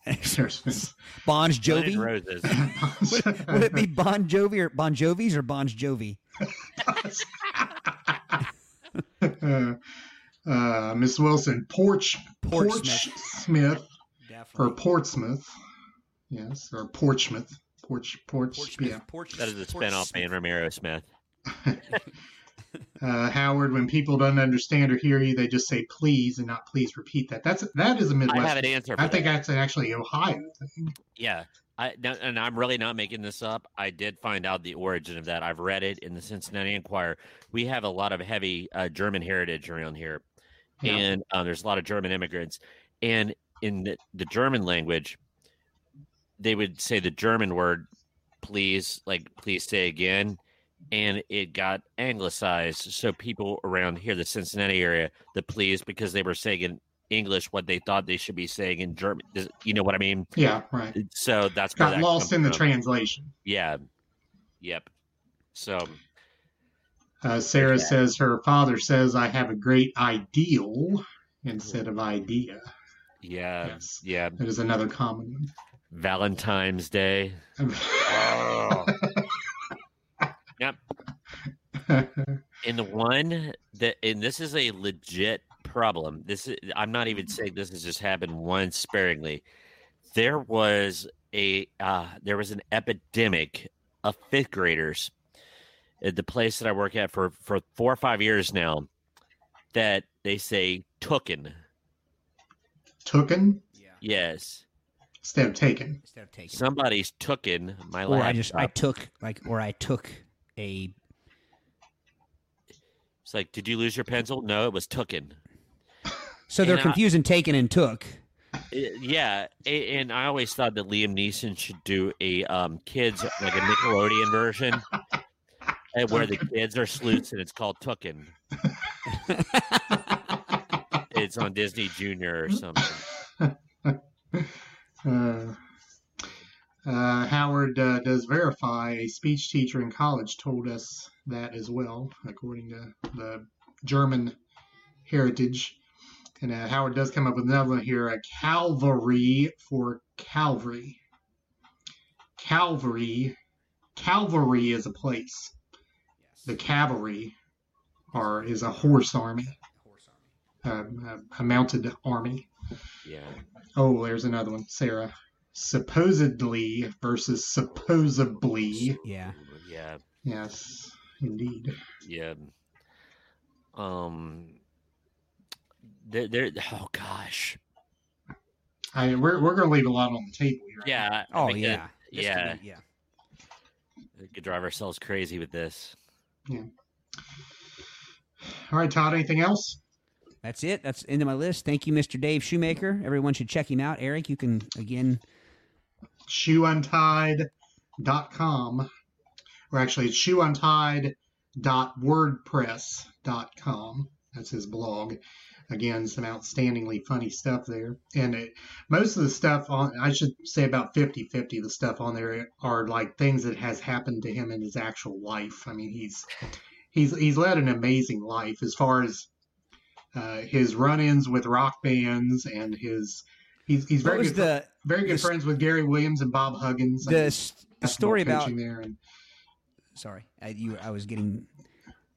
There's- Bon Guns N' Jovi. Roses. Would, would it be Bon Jovi or Bon Jovi's or Bon Jovi? uh, Miss Wilson, Porch, Portsmouth. Porch Smith, or Definitely. Portsmouth. Yes, or Portsmouth. Porch, Porch, yeah. That is a spinoff band from Aerosmith. Uh, Howard, when people don't understand or hear you, they just say please and not please repeat that. That's that is a Midwest. I have an answer. I think that. that's actually Ohio thing. Yeah. I, and I'm really not making this up. I did find out the origin of that. I've read it in the Cincinnati Enquirer. We have a lot of heavy uh, German heritage around here, Yeah. and uh, there's a lot of German immigrants. And in the, the German language, they would say the German word "please," like "please say again," and it got anglicized. So people around here, the Cincinnati area, the "please" because they were saying in English what they thought they should be saying in German. You know what I mean? Yeah, right. So that's Got that lost in the from. translation. Yeah. Yep. So Uh, Sarah Yeah. says her father says I have a great ideal instead of idea. yeah, Yes. yeah. That is another common one. Valentine's Day. one. Yep. And the one that and this is a legit problem. This is, I'm not even saying this has just happened once sparingly. There was a uh, there was an epidemic of fifth graders at the place that I work at for for four or five years now. That they say tooken. Tooken Yeah. Yes, instead of taken. Instead of taking. somebody's tooken my or laptop. I just I took like or I took a It's like, did you lose your pencil? No, it was tooken. so they're And I- confusing taken and took. Yeah, and I always thought that Liam Neeson should do a um, kids like a Nickelodeon version, eh, where the kids are sleuths and it's called Tooken. It's on Disney Junior or something. Uh, uh, Howard uh, does verify a speech teacher in college told us that as well, according to the German heritage. And uh, Howard does come up with another one here a Calvary for Calvary. Calvary. Calvary is a place. The cavalry are is a horse army, um, a, a mounted army. Yeah, Oh, there's another one, Sarah. Supposedly versus supposedly. Yeah. yeah, Yes, indeed. yeah. Um, there, there. Oh gosh, I we're we're gonna leave a lot on the table here. yeah. I Oh mean, yeah. it- yeah. This could be- yeah. We could drive ourselves crazy with this. Yeah. All right, Todd. Anything else? That's it. That's the end of my list. Thank you, Mr. Dave Shoemaker. Everyone should check him out. Eric, you can again. Shoeuntied.com, or actually, it's shoeuntied.wordpress.com. That's his blog. Again, some outstandingly funny stuff there. And it, most of the stuff on, I should say about 50 50, the stuff on there are like things that has happened to him in his actual life. I mean, he's he's he's led an amazing life as far as uh, his run-ins with rock bands and his he's he's very good the very good the- friends with Gary Williams and Bob Huggins. The, the story about? there and Sorry, I, you. I was getting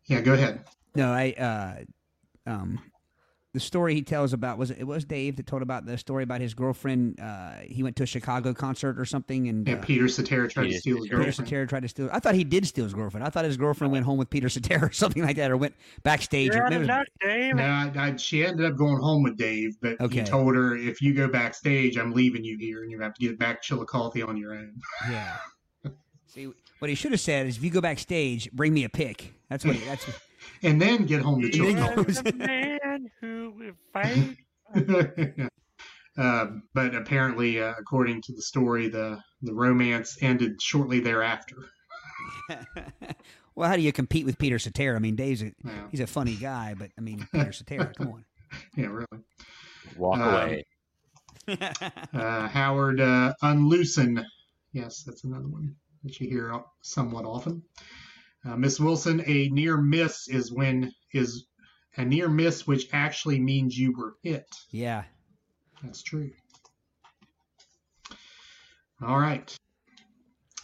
yeah, go ahead. no. I uh, um, the story he tells about was it was Dave that told about the story about his girlfriend. Uh, he went to a Chicago concert or something, and Yeah, uh, Peter Cetera tried to steal his Cetera. Peter girlfriend. Cetera tried to steal. I thought he did steal his girlfriend. I thought his girlfriend went home with Peter Cetera or something like that, or went backstage. or maybe it was- Dave. No, I, I, she ended up going home with Dave, but he told her if you go backstage, I'm leaving you here, and you have to get back to Chillicothe on your own. Yeah. See, what he should have said is, if you go backstage, bring me a pic. That's what. He, that's. What, And then get home to And then Chillicothe. Goes- the man who will fight. uh, but apparently, uh, according to the story, the the romance ended shortly thereafter. well, how do you compete with Peter Cetera? I mean, Dave's a, Yeah, he's a funny guy, but I mean, Peter Cetera, come on. yeah really. Walk Um, away. Uh, Howard uh, Unloosen. Yes, that's another one that you hear somewhat often. Uh, Miss Wilson, a near miss is when is a near miss which actually means you were hit. yeah. That's true. All right.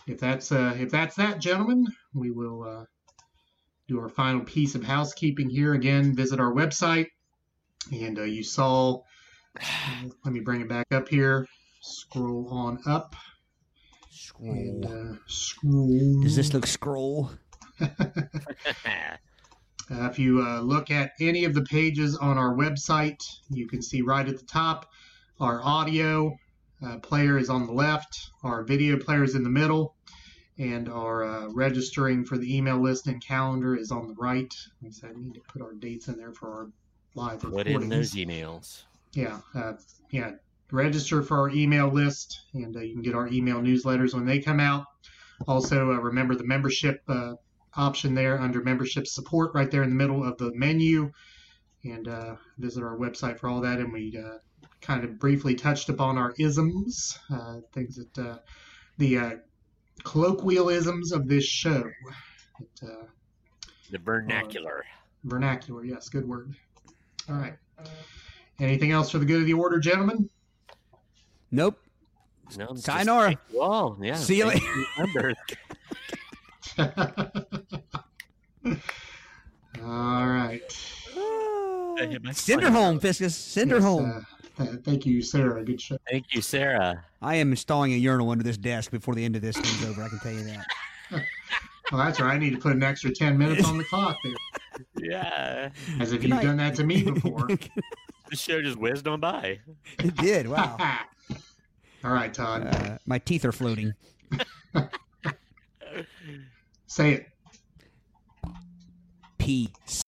If that's uh, if that's that, gentlemen, we will uh, do our final piece of housekeeping here. Again, visit our website, and uh, you saw. let me bring it back up here. Scroll on up and Scroll. uh, scroll. Does this look scroll? Uh, if you uh, look at any of the pages on our website, you can see right at the top our audio uh, player is on the left, our video player is in the middle, and our uh, registering for the email list and calendar is on the right. I said, I need to put our dates in there for our live Put recordings. in those emails. Yeah, uh, yeah. Register for our email list, and uh, you can get our email newsletters when they come out. Also, uh, remember the membership uh, option there under membership support, right there in the middle of the menu, and uh, visit our website for all that. And we uh, kind of briefly touched upon our isms, uh, things that uh, the uh, colloquialisms of this show. That, uh, The vernacular. vernacular, yes, good word. All right. Anything else for the good of the order, gentlemen? Nope. No, just Sayonara. thank you. Yeah. See you thank Remember, All right. Send her home, Fiscus. Send her Yes, home. uh, uh, thank you, Sarah. Good show. Thank you, Sarah. I am installing a urinal under this desk before the end of this thing's over. I can tell you that. Well, that's right. I need to put an extra 10 minutes on the clock there, Yeah, as if Good you've night. done that to me before. the show just whizzed on by. it did. Wow. All right, Todd. Uh, my teeth are floating. Say it. Peace.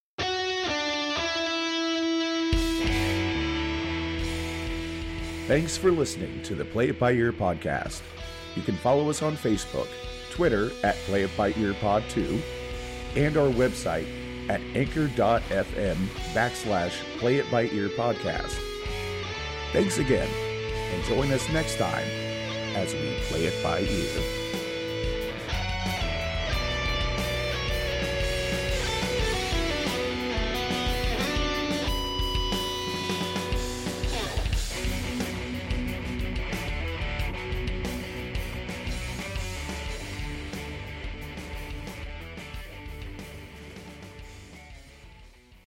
Thanks for listening to the Play It By Ear podcast. You can follow us on Facebook, Twitter at Play It By Ear Pod 2, and our website at anchor.fm backslash Play It By Ear podcast. Thanks again, and join us next time as we play it by ear.